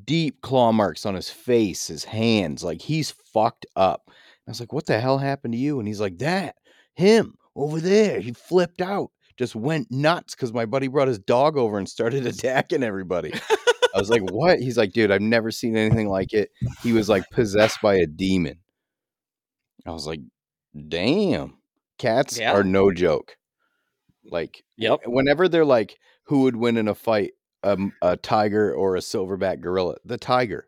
deep claw marks on his face, his hands, like he's fucked up. I was like, "What the hell happened to you?" And he's like, "That him over there. He flipped out, just went nuts because my buddy brought his dog over and started attacking everybody." I was like, "What?" He's like, "Dude, I've never seen anything like it." He was like possessed by a demon. I was like, "Damn, cats Yeah. are no joke." Like Yep. whenever they're like, who would win in a fight, um, a tiger or a silverback gorilla? The tiger.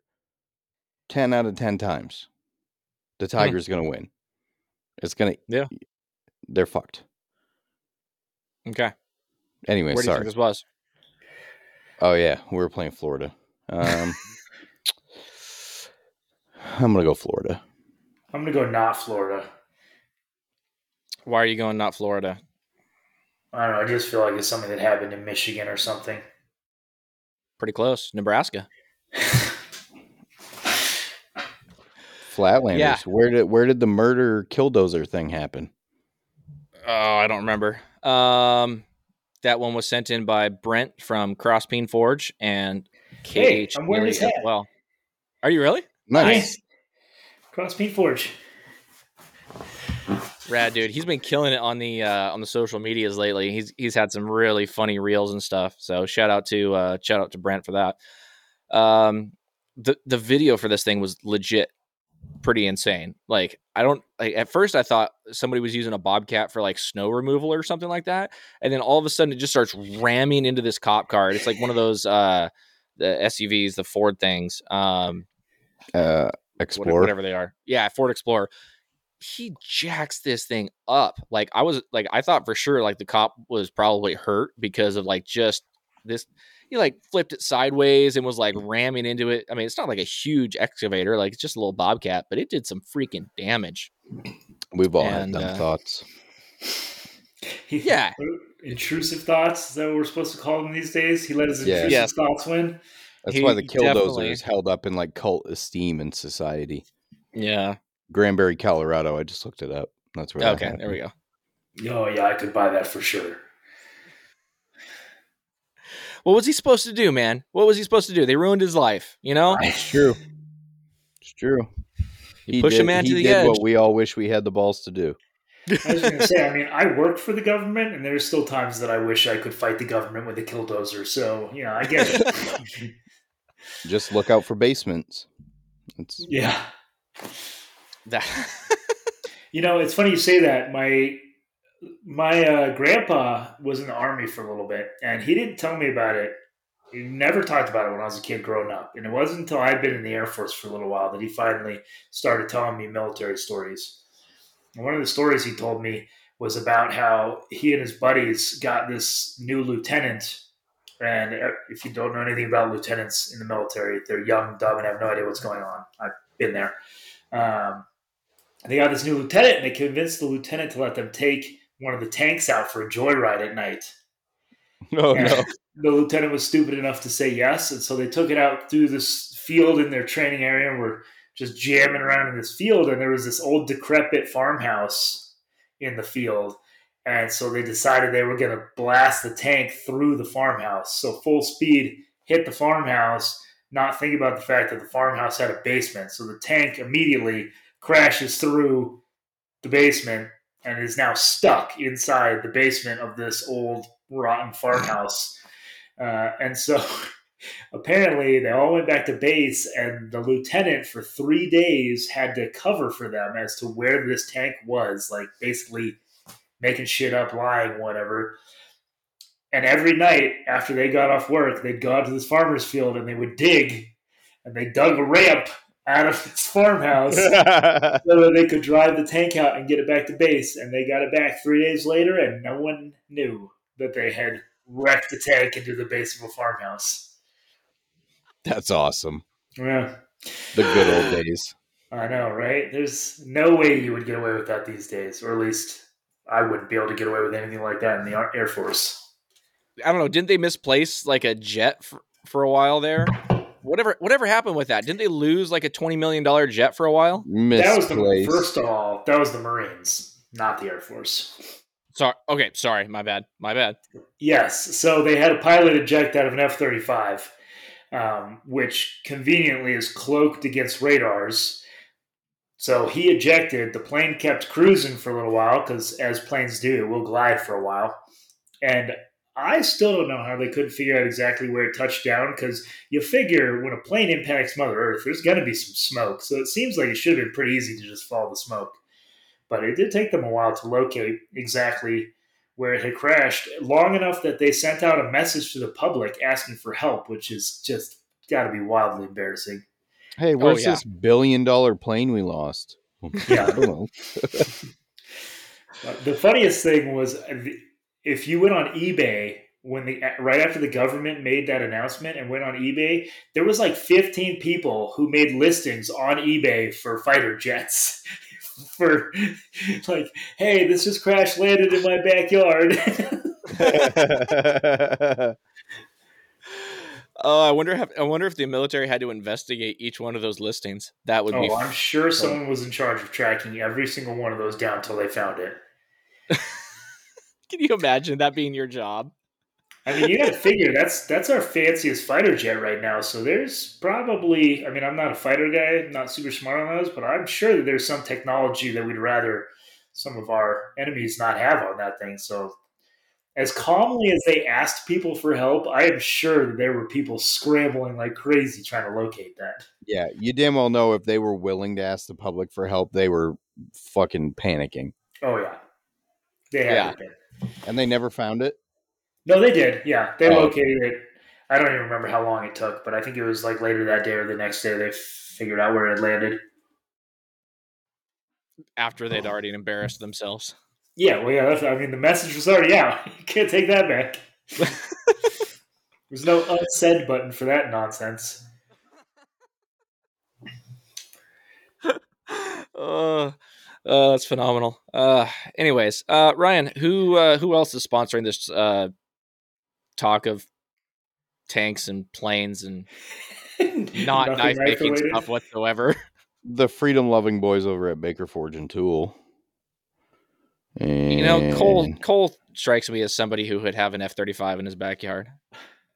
Ten out of ten times, the tiger's gonna win. It's gonna. Hmm. Yeah. They're fucked. Okay. Anyway, Where do you think sorry. this was? Oh yeah, we were playing Florida. Um, I'm gonna go Florida. I'm gonna go not Florida. Why are you going not Florida? I don't know. I just feel like it's something that happened in Michigan or something. Pretty close. Nebraska. Flatlanders. Yeah. Where did where did the murder killdozer thing happen? Oh, I don't remember. Um, that one was sent in by Brent from Crosspeen Forge and Hey, KH I'm wearing Neely his hat. well. Are you really? Nice. Crosspeen Forge. Rad dude. He's been killing it on the uh, on the social medias lately. He's he's had some really funny reels and stuff. So shout out to uh, shout out to Brent for that. Um, the the video for this thing was legit pretty insane. Like I don't like at first I thought somebody was using a bobcat for like snow removal or something like that, and then all of a sudden it just starts ramming into this cop car. It's like one of those uh the SUVs, the Ford things. Um, Uh, Explorer. whatever they are. Yeah, Ford Explorer. He jacks this thing up. Like I was like I thought for sure like the cop was probably hurt because of like just this he like flipped it sideways and was like ramming into it. I mean, it's not like a huge excavator, like it's just a little bobcat, but it did some freaking damage. We've all And, had them uh, thoughts. Yeah. Intrusive thoughts. Is that what we're supposed to call them these days? He let his Yeah. intrusive Yes. thoughts win. That's he why the killdozer definitely- is held up in like cult esteem in society. Yeah. Granby, Colorado. I just looked it up. That's where. that Okay, there we go. Oh yeah, I could buy that for sure. What was he supposed to do, man? What was he supposed to do? They ruined his life, you know? It's true. It's true. You push a did, man he to the did edge. what we all wish we had the balls to do. I was going to say, I mean, I worked for the government, and there's still times that I wish I could fight the government with a killdozer. So, you know, I get it. Just look out for basements. It's yeah. That- You know, it's funny you say that. My my uh, grandpa was in the army for a little bit, and he didn't tell me about it. He never talked about it when I was a kid growing up, and it wasn't until I'd been in the Air Force for a little while that he finally started telling me military stories. And one of the stories he told me was about how he and his buddies got this new lieutenant. And uh, if you don't know anything about lieutenants in the military, they're young, dumb, and have no idea what's going on. I've been there. Um, they got this new lieutenant, and they convinced the lieutenant to let them take one of the tanks out for a joyride at night. oh And no. The lieutenant was stupid enough to say yes, and so they took it out through this field in their training area and were just jamming around in this field. And there was this old decrepit farmhouse in the field. And so they decided they were going to blast the tank through the farmhouse. So full speed hit the farmhouse, not thinking about the fact that the farmhouse had a basement. So the tank immediately crashes through the basement and is now stuck inside the basement of this old rotten farmhouse. Uh, and so apparently they all went back to base, and the lieutenant for three days had to cover for them as to where this tank was, like basically making shit up, lying, whatever. And every night after they got off work, they'd go out to this farmer's field and they would dig, and they dug a ramp out of this farmhouse so that they could drive the tank out and get it back to base. And they got it back three days later, and no one knew that they had wrecked the tank into the base of a farmhouse. That's awesome. Yeah, The good old days. I know, right? There's no way you would get away with that these days, or at least I wouldn't be able to get away with anything like that in the Air Force. I don't know. Didn't they misplace like a jet for, for a while there? Whatever, whatever happened with that? Didn't they lose like a twenty million dollar jet for a while? That was the first of all, that was the Marines, not the Air Force. Sorry. Okay, sorry. My bad. My bad. Yes. So they had a pilot eject out of an F 35, um, which conveniently is cloaked against radars. So he ejected. The plane kept cruising for a little while because, as planes do, we'll glide for a while. And I still don't know how they couldn't figure out exactly where it touched down because you figure when a plane impacts Mother Earth, there's going to be some smoke. So it seems like it should have been pretty easy to just follow the smoke. But it did take them a while to locate exactly where it had crashed long enough that they sent out a message to the public asking for help, which is just got to be wildly embarrassing. Hey, where's yeah. this billion dollar plane we lost? Yeah. I don't know. The funniest thing was uh, if you went on eBay when the right after the government made that announcement and went on eBay, there was like 15 people who made listings on eBay for fighter jets. for like, hey, this just crash landed in my backyard. Oh, I wonder. If, I wonder if the military had to investigate each one of those listings. That would be. oh, I'm sure someone was in charge of tracking every single one of those down until they found it. Can you imagine that being your job? I mean, you got to figure that's that's our fanciest fighter jet right now. So there's probably, I mean, I'm not a fighter guy, not super smart on those, but I'm sure that there's some technology that we'd rather some of our enemies not have on that thing. So as calmly as they asked people for help, I am sure that there were people scrambling like crazy trying to locate that. yeah, you damn well know if they were willing to ask the public for help, they were fucking panicking, Oh yeah, they had Yeah. it. Been. And they never found it. No, they did. Yeah, they Oh. located it. I don't even remember how long it took, but I think it was like later that day or the next day they figured out where it had landed. After they'd already embarrassed themselves. Yeah, well, yeah. That's, I mean, the message was already out. You can't take that back. There's no unsend button for that nonsense. uh, uh, that's phenomenal. Uh, anyways, uh, Ryan, who uh, who else is sponsoring this uh, talk of tanks and planes and not knife making stuff whatsoever? The freedom loving boys over at Baker Forge and Tool. You know, Cole Cole strikes me as somebody who would have an F thirty five in his backyard.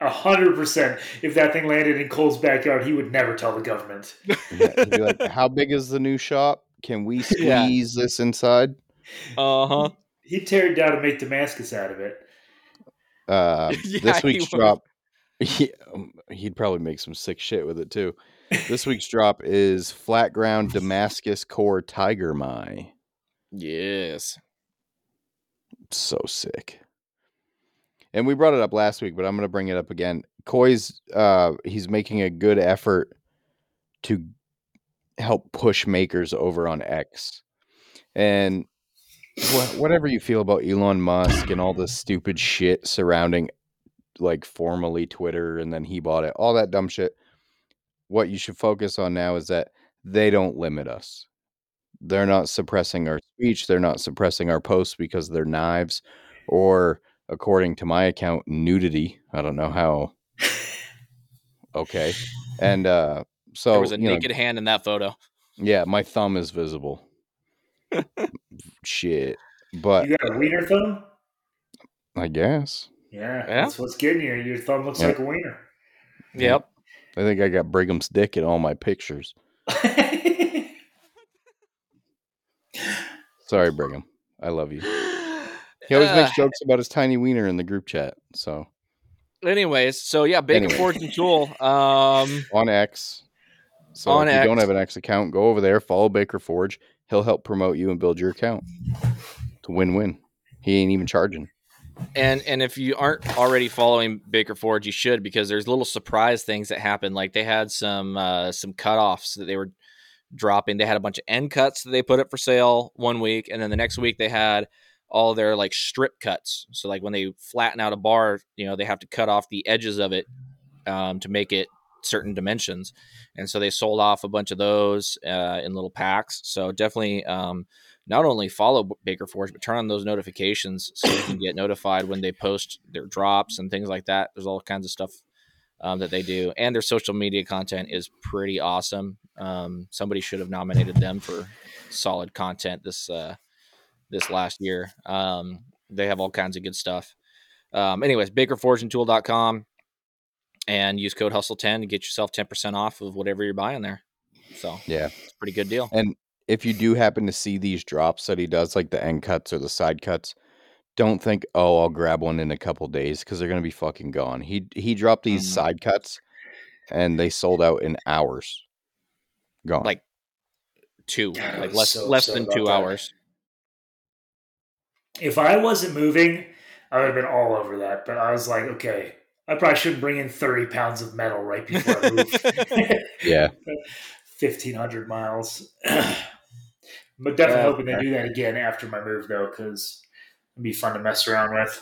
A hundred percent. If that thing landed in Cole's backyard, he would never tell the government. Yeah, he'd be like, "How big is the new shop? Can we Yeah. squeeze this inside?" Uh huh. He'd tear it down and make Damascus out of it. Uh, Yeah, this week's would. drop, he, um, he'd probably make some sick shit with it too. This week's drop is flat ground Damascus core Tiger my. Yes. So sick. And we brought it up last week, but I'm going to bring it up again. Koi's, uh, he's making a good effort to help push makers over on X. And wha- whatever you feel about Elon Musk and all the stupid shit surrounding like formerly Twitter and then he bought it, all that dumb shit. What you should focus on now is that they don't limit us. They're not suppressing our speech, they're not suppressing our posts because they're knives or according to my account nudity. I don't know how okay. And uh so there was a you know, naked hand in that photo. yeah, my thumb is visible. Shit. But You got a wiener thumb? I guess. Yeah, Yeah? that's what's getting you. Your thumb looks Yeah. like a wiener. Yep. I think I got Brigham's dick in all my pictures. Sorry, Brigham. I love you. He always Uh, makes jokes about his tiny wiener in the group chat. So anyways, so yeah, Baker Anyway. Forge and Tool. Um, on X. So On if you don't have an X account, go over there, follow Baker Forge. He'll help promote you and build your account. It's a win-win. He ain't even charging. and and if you aren't already following Baker Forge, you should because there's little surprise things that happen. Like they had some uh, some cutoffs that they were dropping. They had a bunch of end cuts that they put up for sale one week, and then the next week they had all their like strip cuts. So like when they flatten out a bar, you know they have to cut off the edges of it um, to make it certain dimensions, and so they sold off a bunch of those uh, in little packs. So definitely. Um, not only follow Baker Forge, but turn on those notifications so you can get notified when they post their drops and things like that. There's all kinds of stuff um, that they do, and their social media content is pretty awesome. Um, somebody should have nominated them for solid content this uh, this last year. Um, they have all kinds of good stuff. Um, anyways, BakerForgeandTool.com and use code Hustle10 to get yourself 10% off of whatever you're buying there. So Yeah. it's a pretty good deal. And if you do happen to see these drops that he does, like the end cuts or the side cuts, don't think, oh, I'll grab one in a couple days because they're gonna be fucking gone. He he dropped these Mhm. side cuts and they sold out in hours. Gone. Like two, God, like less so less than two that. hours. if I wasn't moving, I would have been all over that. But I was like, okay, I probably shouldn't bring in 30 pounds of metal right before I move. yeah. 1,500 miles. but definitely Uh, hoping they do that again after my move, though, because it'd be fun to mess around with.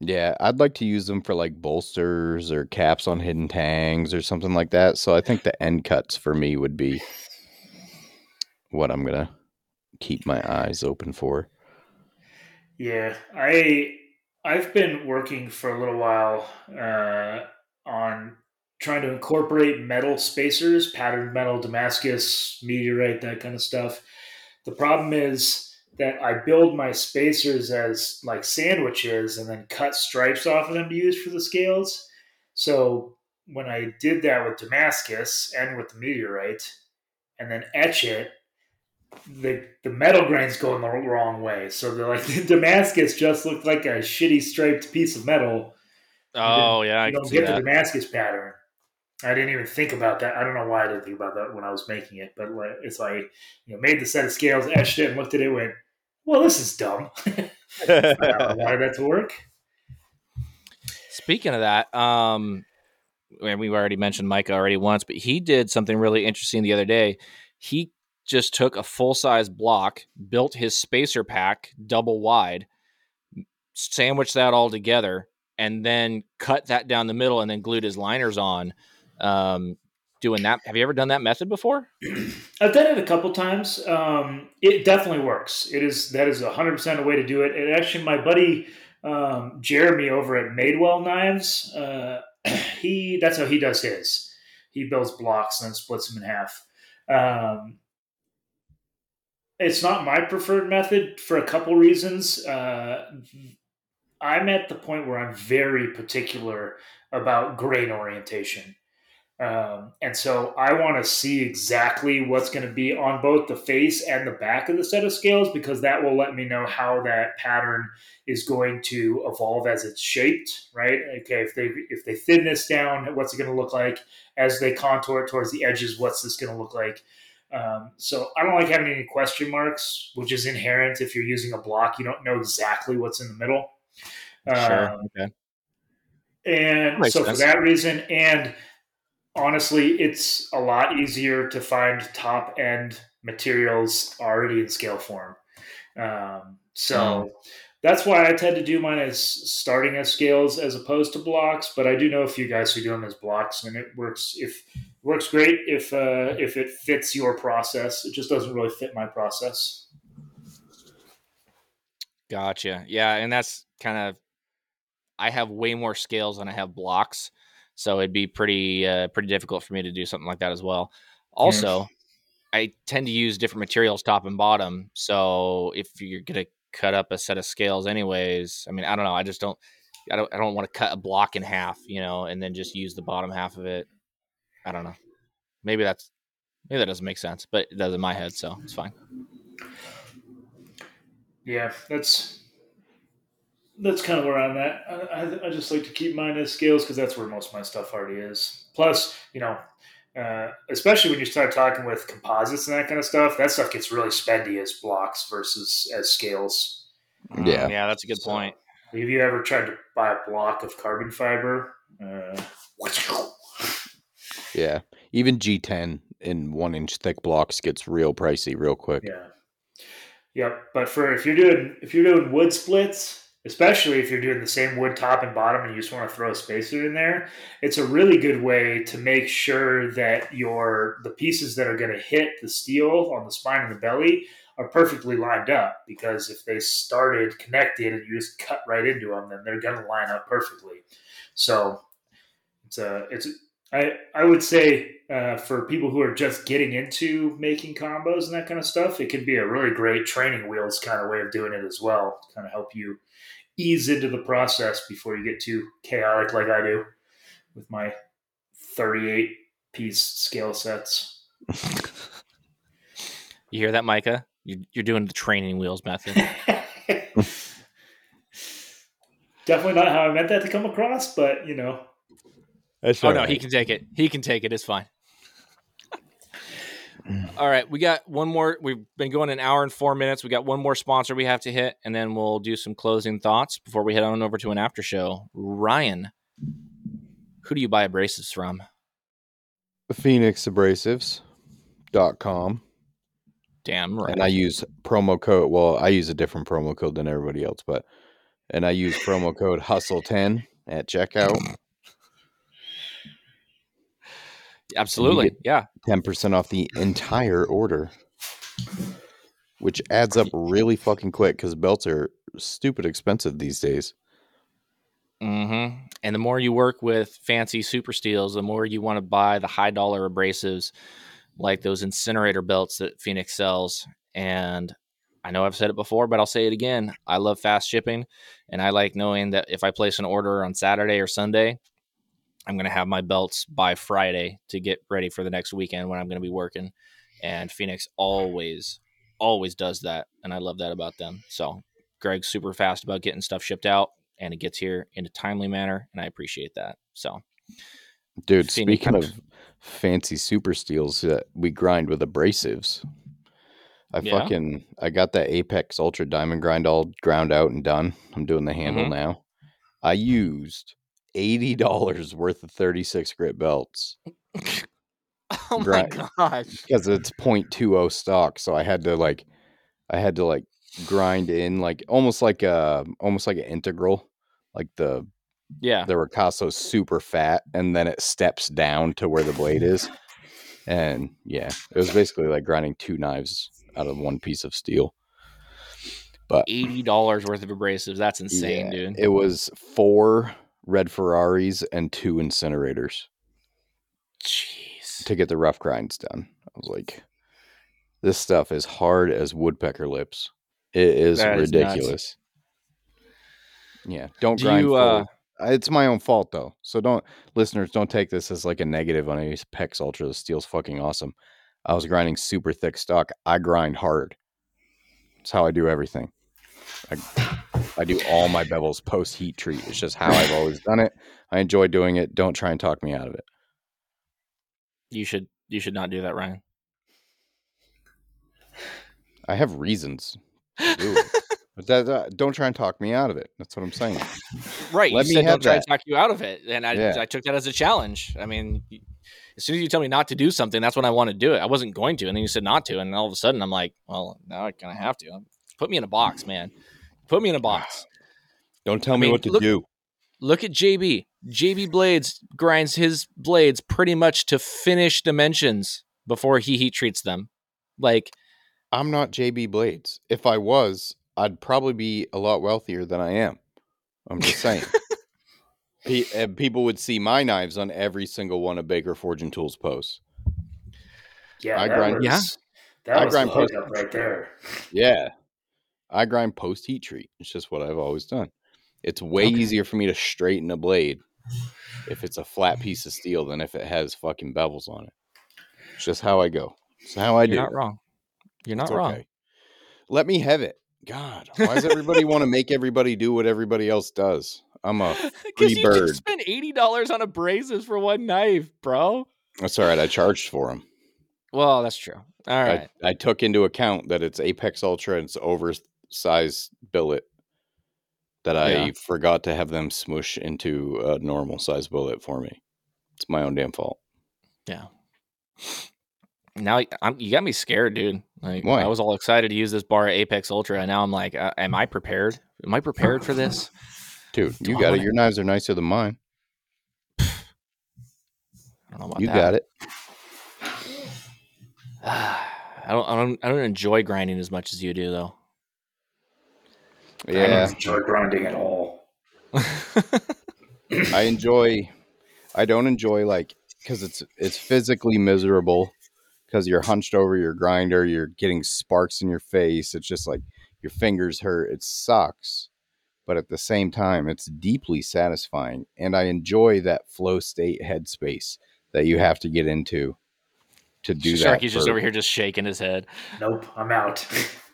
Yeah, I'd like to use them for like bolsters or caps on hidden tangs or something like that. So I think the end cuts for me would be what I'm gonna keep my eyes open for. Yeah, I I've been working for a little while uh, on trying to incorporate metal spacers, patterned metal, Damascus, meteorite, that kind of stuff. The problem is that I build my spacers as like sandwiches and then cut stripes off of them to use for the scales. So when I did that with Damascus and with the meteorite, and then etch it, the the metal grains going the wrong way. So they're like Damascus just looked like a shitty striped piece of metal. Oh yeah, I don't get that. the Damascus pattern. I didn't even think about that. I don't know why I didn't think about that when I was making it, but like, it's like you know, made the set of scales, etched it, and looked at it, went, "Well, this is dumb." I wanted that to work. Speaking of that, um, and we've already mentioned Micah already once, but he did something really interesting the other day. He just took a full size block, built his spacer pack double wide, sandwiched that all together, and then cut that down the middle, and then glued his liners on. Um, doing that. Have you ever done that method before? I've done it a couple times. Um, it definitely works. It is that is hundred percent a way to do it. And actually, my buddy um, Jeremy over at Madewell Knives, uh, he that's how he does his. He builds blocks and then splits them in half. Um, it's not my preferred method for a couple reasons. Uh, I'm at the point where I'm very particular about grain orientation. Um, and so I want to see exactly what's going to be on both the face and the back of the set of scales because that will let me know how that pattern is going to evolve as it's shaped, right? Okay, if they if they thin this down, what's it going to look like as they contour towards the edges? What's this going to look like? Um, so I don't like having any question marks, which is inherent if you're using a block. You don't know exactly what's in the middle. Sure. Um, Okay. and so sense. for that reason, and honestly, it's a lot easier to find top end materials already in scale form. Um, so Mm. That's why I tend to do mine as starting as scales as opposed to blocks. But I do know a few guys who do them as blocks, and it works. If works great if uh, if it fits your process. It just doesn't really fit my process. Gotcha. Yeah, and that's kind of I have way more scales than I have blocks, so it'd be pretty uh, pretty difficult for me to do something like that as well. Also, I tend to use different materials top and bottom, so if you're gonna cut up a set of scales anyways, I mean, I don't know, I just don't I don't I don't want to cut a block in half, you know, and then just use the bottom half of it. I don't know. Maybe that's maybe that doesn't make sense, but it does in my head, so it's fine. Yeah, that's that's kind of where I'm at. I, I, I just like to keep mine as scales because that's where most of my stuff already is. Plus, you know, uh, especially when you start talking with composites and that kind of stuff, that stuff gets really spendy as blocks versus as scales. Yeah. Mm, yeah, that's a good So, point. Have you ever tried to buy a block of carbon fiber? Uh, Yeah. Even G10 in one inch thick blocks gets real pricey real quick. Yeah. Yep. But for if you're doing if you're doing wood splits, especially if you're doing the same wood top and bottom and you just want to throw a spacer in there, it's a really good way to make sure that your the pieces that are going to hit the steel on the spine and the belly are perfectly lined up because if they started connected and you just cut right into them, then they're going to line up perfectly. So it's a it's I I would say uh, for people who are just getting into making combos and that kind of stuff, it can be a really great training wheels kind of way of doing it as well. To kind of help you ease into the process before you get too chaotic like I do with my 38 piece scale sets. You hear that, Micah? You're, you're doing the training wheels method. Definitely not how I meant that to come across, but you know, That's Oh all no, he can take it. He can take it. It's fine. Mm-hmm. All right, we got one more. We've been going an hour and four minutes. We got one more sponsor we have to hit, and then we'll do some closing thoughts before we head on over to an after show. Ryan, who do you buy abrasives from? PhoenixAbrasives.com. Damn right. And I use promo code. Well, I use a different promo code than everybody else, but and I use promo code Hustle10 at checkout. Absolutely. Yeah. 10% off the entire order, which adds up really fucking quick because belts are stupid expensive these days. hmm And the more you work with fancy super steels, the more you want to buy the high dollar abrasives like those incinerator belts that Phoenix sells. And I know I've said it before, but I'll say it again. I love fast shipping. And I like knowing that if I place an order on Saturday or Sunday, I'm going to have my belts by Friday to get ready for the next weekend when I'm going to be working. And Phoenix always, always does that. And I love that about them. So Greg's super fast about getting stuff shipped out and it gets here in a timely manner. And I appreciate that. So Dude, Phoenix speaking of fancy super steels that we grind with abrasives, I Yeah. fucking I got that Apex Ultra Diamond grind all ground out and done. I'm doing the handle Mhm. now. I used eighty dollars worth of 36 grit belts Oh my Right. gosh. because it's 0.20 stock. So I had to like, I had to like grind in like almost like a almost like an integral, like the Yeah. the Ricasso super fat, and then it steps down to where the blade is. And yeah, it was basically like grinding two knives out of one piece of steel. But Eighty dollars worth of abrasives. That's insane, Yeah, dude. It was four red Ferraris and two incinerators Jeez. to get the rough grinds done. I was like, this stuff is hard as woodpecker lips. It is That is ridiculous. yeah, don't Do grind you, uh, It's my own fault though. So don't listeners don't take this as like a negative on an Apex Ultra. The steel's fucking awesome. I was grinding super thick stock. I grind hard. It's how I do everything. I, I do all my bevels post heat treat. It's just how I've always done it. I enjoy doing it. Don't try and talk me out of it. You should you should not do that, Ryan. I have reasons do that, that- don't try and talk me out of it. That's what I'm saying. Right. Let you me said have don't try that. to talk you out of it. And I, Yeah. I took that as a challenge. I mean, as soon as you tell me not to do something, that's when I want to do it. I wasn't going to. And then you said not to. And all of a sudden I'm like, well, now I kind of have to. Put me in a box, man. Put me in a box. Don't tell I me mean, what to look- do. Look at JB. JB Blades grinds his blades pretty much to finish dimensions before he heat treats them. Like, I'm not JB Blades. If I was, I'd probably be a lot wealthier than I am. I'm just saying. Pe- eh, people would see my knives on every single one of Baker Forge and Tools posts. Yeah, I that grind- was, Yeah. that I was grind the post- hookup right there. Yeah. I grind post heat treat. It's just what I've always done. It's way Okay. easier for me to straighten a blade if it's a flat piece of steel than if it has fucking bevels on it. It's just how I go. It's how I you're do. not wrong. You're not wrong. Let me have it. God, why does everybody want to make everybody do what everybody else does? I'm a free Because you bird. just spent eighty dollars on abrasives for one knife, bro. That's all right. I charged for them. Well, that's true. All right. I, I took into account that it's Apex Ultra and it's oversized billet that I Yeah. forgot to have them smush into a normal size billet for me. It's my own damn fault. Yeah. Now I'm, you got me scared, dude. Like Why? I was all excited to use this bar Apex Ultra, and now I'm like, uh, am I prepared? Am I prepared for this? Dude, you got it. Your knives are nicer than mine. I don't know about You that. got it. I don't, I don't. I don't enjoy grinding as much as you do, though. I Yeah. don't enjoy grinding at all. I enjoy I don't enjoy like because it's it's physically miserable because you're hunched over your grinder, you're getting sparks in your face. It's just like your fingers hurt. It sucks. But at the same time, it's deeply satisfying. And I enjoy that flow state headspace that you have to get into to do that. Sharky's just over here just shaking his head. Nope, I'm out.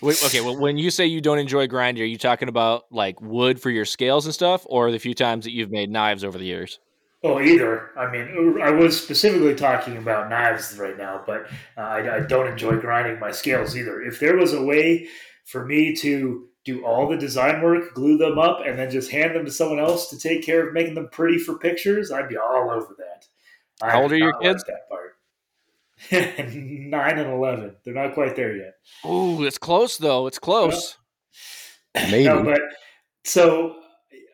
Wait, okay, well, when you say you don't enjoy grinding, are you talking about like wood for your scales and stuff, or the few times that you've made knives over the years? Oh, either. I mean, I was specifically talking about knives right now, but uh, I, I don't enjoy grinding my scales either. If there was a way for me to do all the design work, glue them up, and then just hand them to someone else to take care of making them pretty for pictures, I'd be all over that. How old are your not like kids? that part. Nine and eleven. They're not quite there yet. Ooh, it's close though. It's close. Maybe. No, but so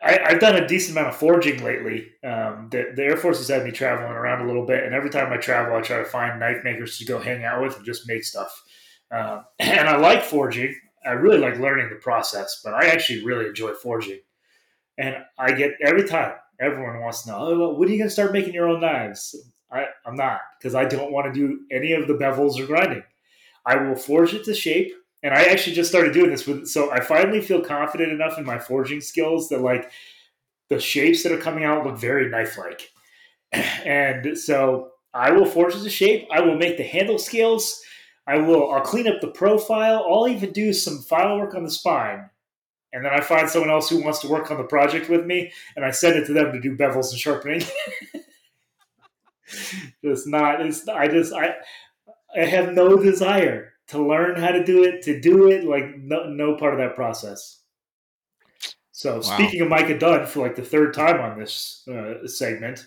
I, I've done a decent amount of forging lately. Um, the, the Air Force has had me traveling around a little bit, and every time I travel, I try to find knife makers to go hang out with and just make stuff. Um, and I like forging. I really like learning the process, but I actually really enjoy forging. And I get every time everyone wants to know, oh, well, when are you going to start making your own knives? I, I'm not because I don't want to do any of the bevels or grinding. I will forge it to shape and I actually just started doing this with so I finally feel confident enough in my forging skills that like the shapes that are coming out look very knife like. And so I will forge it to shape. I will make the handle scales. I will I'll clean up the profile. I'll even do some file work on the spine. And then I find someone else who wants to work on the project with me and I send it to them to do bevels and sharpening. just not it's I just I I have no desire to learn how to do it, to do it, like no, no part of that process. So wow. speaking of Micah Dunn for like the third time on this uh, segment,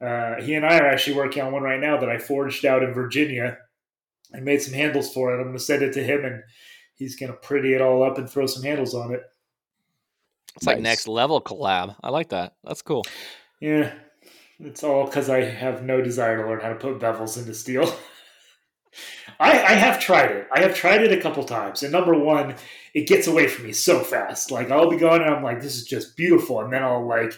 uh, he and I are actually working on one right now that I forged out in Virginia. I made some handles for it. I'm going to send it to him, and he's going to pretty it all up and throw some handles on it. It's nice. like next level collab. I like that. That's cool. Yeah, it's all because I have no desire to learn how to put bevels into steel. I, I have tried it. I have tried it a couple times. And number one, it gets away from me so fast. Like I'll be going and I'm like, this is just beautiful. And then I'll like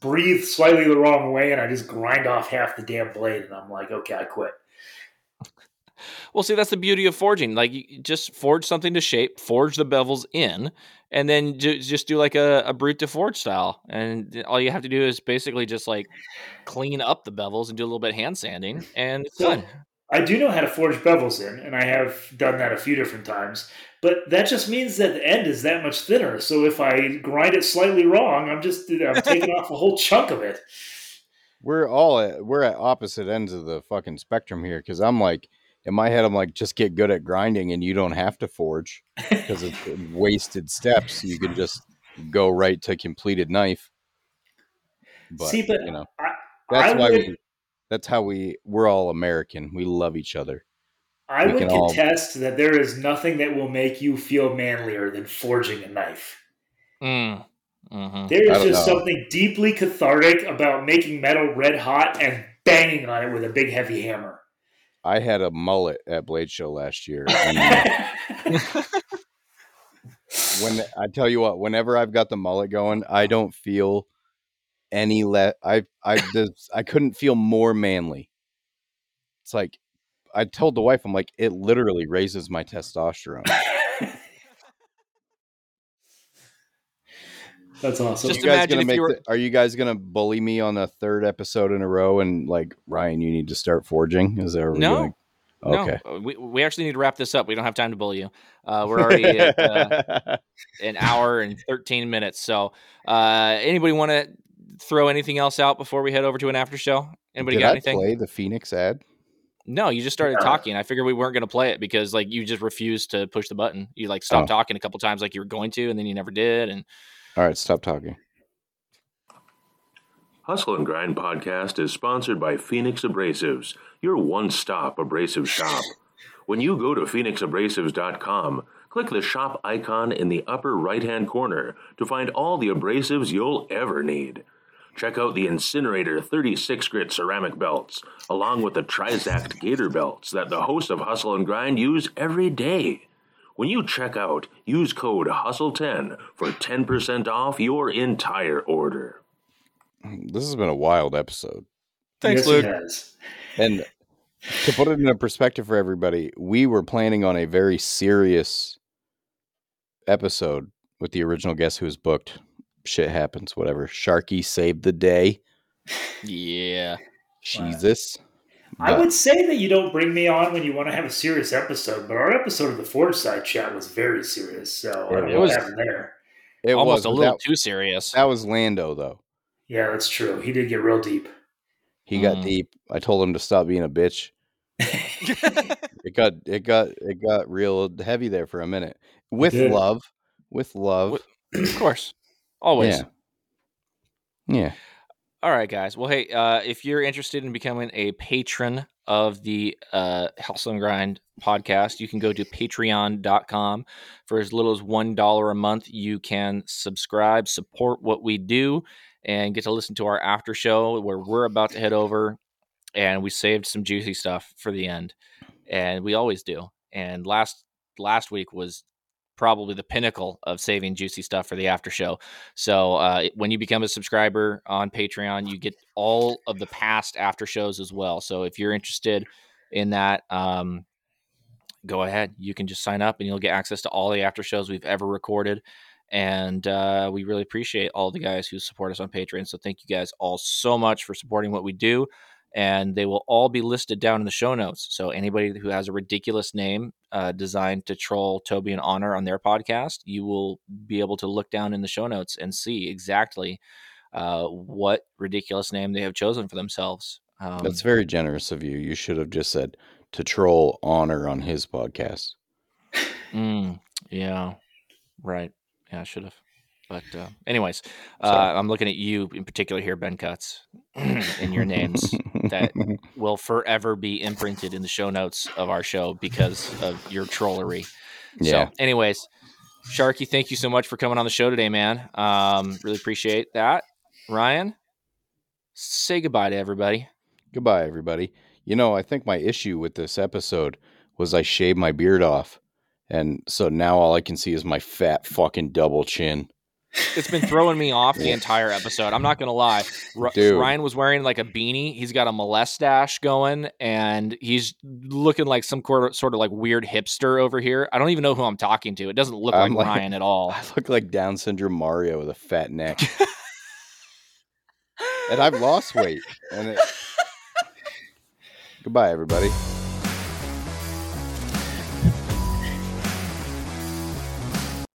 breathe slightly the wrong way and I just grind off half the damn blade. And I'm like, okay, I quit. Well, see, that's the beauty of forging. Like, you just forge something to shape, forge the bevels in, and then just do like a, a brut de forge style. And all you have to do is basically just like clean up the bevels and do a little bit of hand sanding, and it's so, done. I do know how to forge bevels in, and I have done that a few different times. But that just means that the end is that much thinner. So if I grind it slightly wrong, I'm just I'm taking off a whole chunk of it. We're all at, we're at opposite ends of the fucking spectrum here because I'm like in my head I'm like just get good at grinding and you don't have to forge because it's wasted steps. You can just go right to completed knife. But, See, but you know I, that's I why would, we that's how we we're all American. We love each other. I we would contest all... that there is nothing that will make you feel manlier than forging a knife. Mm. Mm-hmm. There is just know. something deeply cathartic about making metal red hot and banging on it with a big heavy hammer. I had a mullet at Blade Show last year. when I tell you what, whenever I've got the mullet going, I don't feel any let I I just I couldn't feel more manly. It's like I told the wife, I'm like, it literally raises my testosterone. That's awesome. Just you guys gonna make were... the, are you guys gonna bully me on the third episode in a row and like Ryan, you need to start forging? Is there no? Okay. No, we, we actually need to wrap this up. We don't have time to bully you. Uh, we're already at uh, an hour and 13 minutes. So, uh, anybody want to throw anything else out before we head over to an after show? Anybody Did got I anything? Play the Phoenix ad. No, you just started talking. I figured we weren't going to play it because like you just refused to push the button. You like stopped oh. talking a couple times like you were going to, and then you never did. And all right, stop talking. Hustle and Grind podcast is sponsored by Phoenix Abrasives, your one-stop abrasive shop. when you go to phoenixabrasives.com, click the shop icon in the upper right-hand corner to find all the abrasives you'll ever need. Check out the Incinerator 36 grit ceramic belts, along with the Trizact Gator belts that the host of Hustle and Grind use every day. When you check out, use code HUSTLE10 for 10% off your entire order. This has been a wild episode. Thanks, yes, Luke. And to put it in a perspective for everybody, we were planning on a very serious episode with the original guest who was booked shit happens, whatever. Sharky saved the day. Yeah. Jesus. I would say that you don't bring me on when you want to have a serious episode, but our episode of the Forge Side chat was very serious. So I don't know was, what there. It almost was, a little that, too serious. That was Lando, though. Yeah, that's true. He did get real deep. He mm. got deep. I told him to stop being a bitch. it got it got it got real heavy there for a minute. With love. With love. Of course. Always. Yeah. Yeah. All right, guys. Well, hey, uh, if you're interested in becoming a patron of the uh, Hustle and Grind podcast, you can go to patreon.com. For as little as $1 a month, you can subscribe, support what we do, and get to listen to our after show where we're about to head over. And we saved some juicy stuff for the end. And we always do. And last last week was probably the pinnacle of saving juicy stuff for the after show. So uh, when you become a subscriber on Patreon, you get all of the past after shows as well. So if you're interested in that, um, go ahead. You can just sign up and you'll get access to all the after shows we've ever recorded. And uh, we really appreciate all the guys who support us on Patreon. So thank you guys all so much for supporting what we do and they will all be listed down in the show notes. So anybody who has a ridiculous name uh, designed to troll Toby and Honor on their podcast, you will be able to look down in the show notes and see exactly uh, what ridiculous name they have chosen for themselves. Um, That's very generous of you. You should have just said to troll Honor on his podcast. Mm, yeah, right. Yeah, I should have. But uh, anyways, uh, I'm looking at you in particular here, Ben Cutts, in your names that will forever be imprinted in the show notes of our show because of your trollery. Yeah. So, anyways, Sharky, thank you so much for coming on the show today, man. Um, really appreciate that. Ryan, say goodbye to everybody. Goodbye, everybody. You know, I think my issue with this episode was I shaved my beard off. And so now all I can see is my fat fucking double chin it's been throwing me off the entire episode. I'm not gonna lie. R- Ryan was wearing like a beanie. He's got a mustache going, and he's looking like some sort of like weird hipster over here. I don't even know who I'm talking to. It doesn't look like, like, Ryan at all. I look like Down syndrome Mario with a fat neck. and I've lost weight. And it... goodbye, everybody.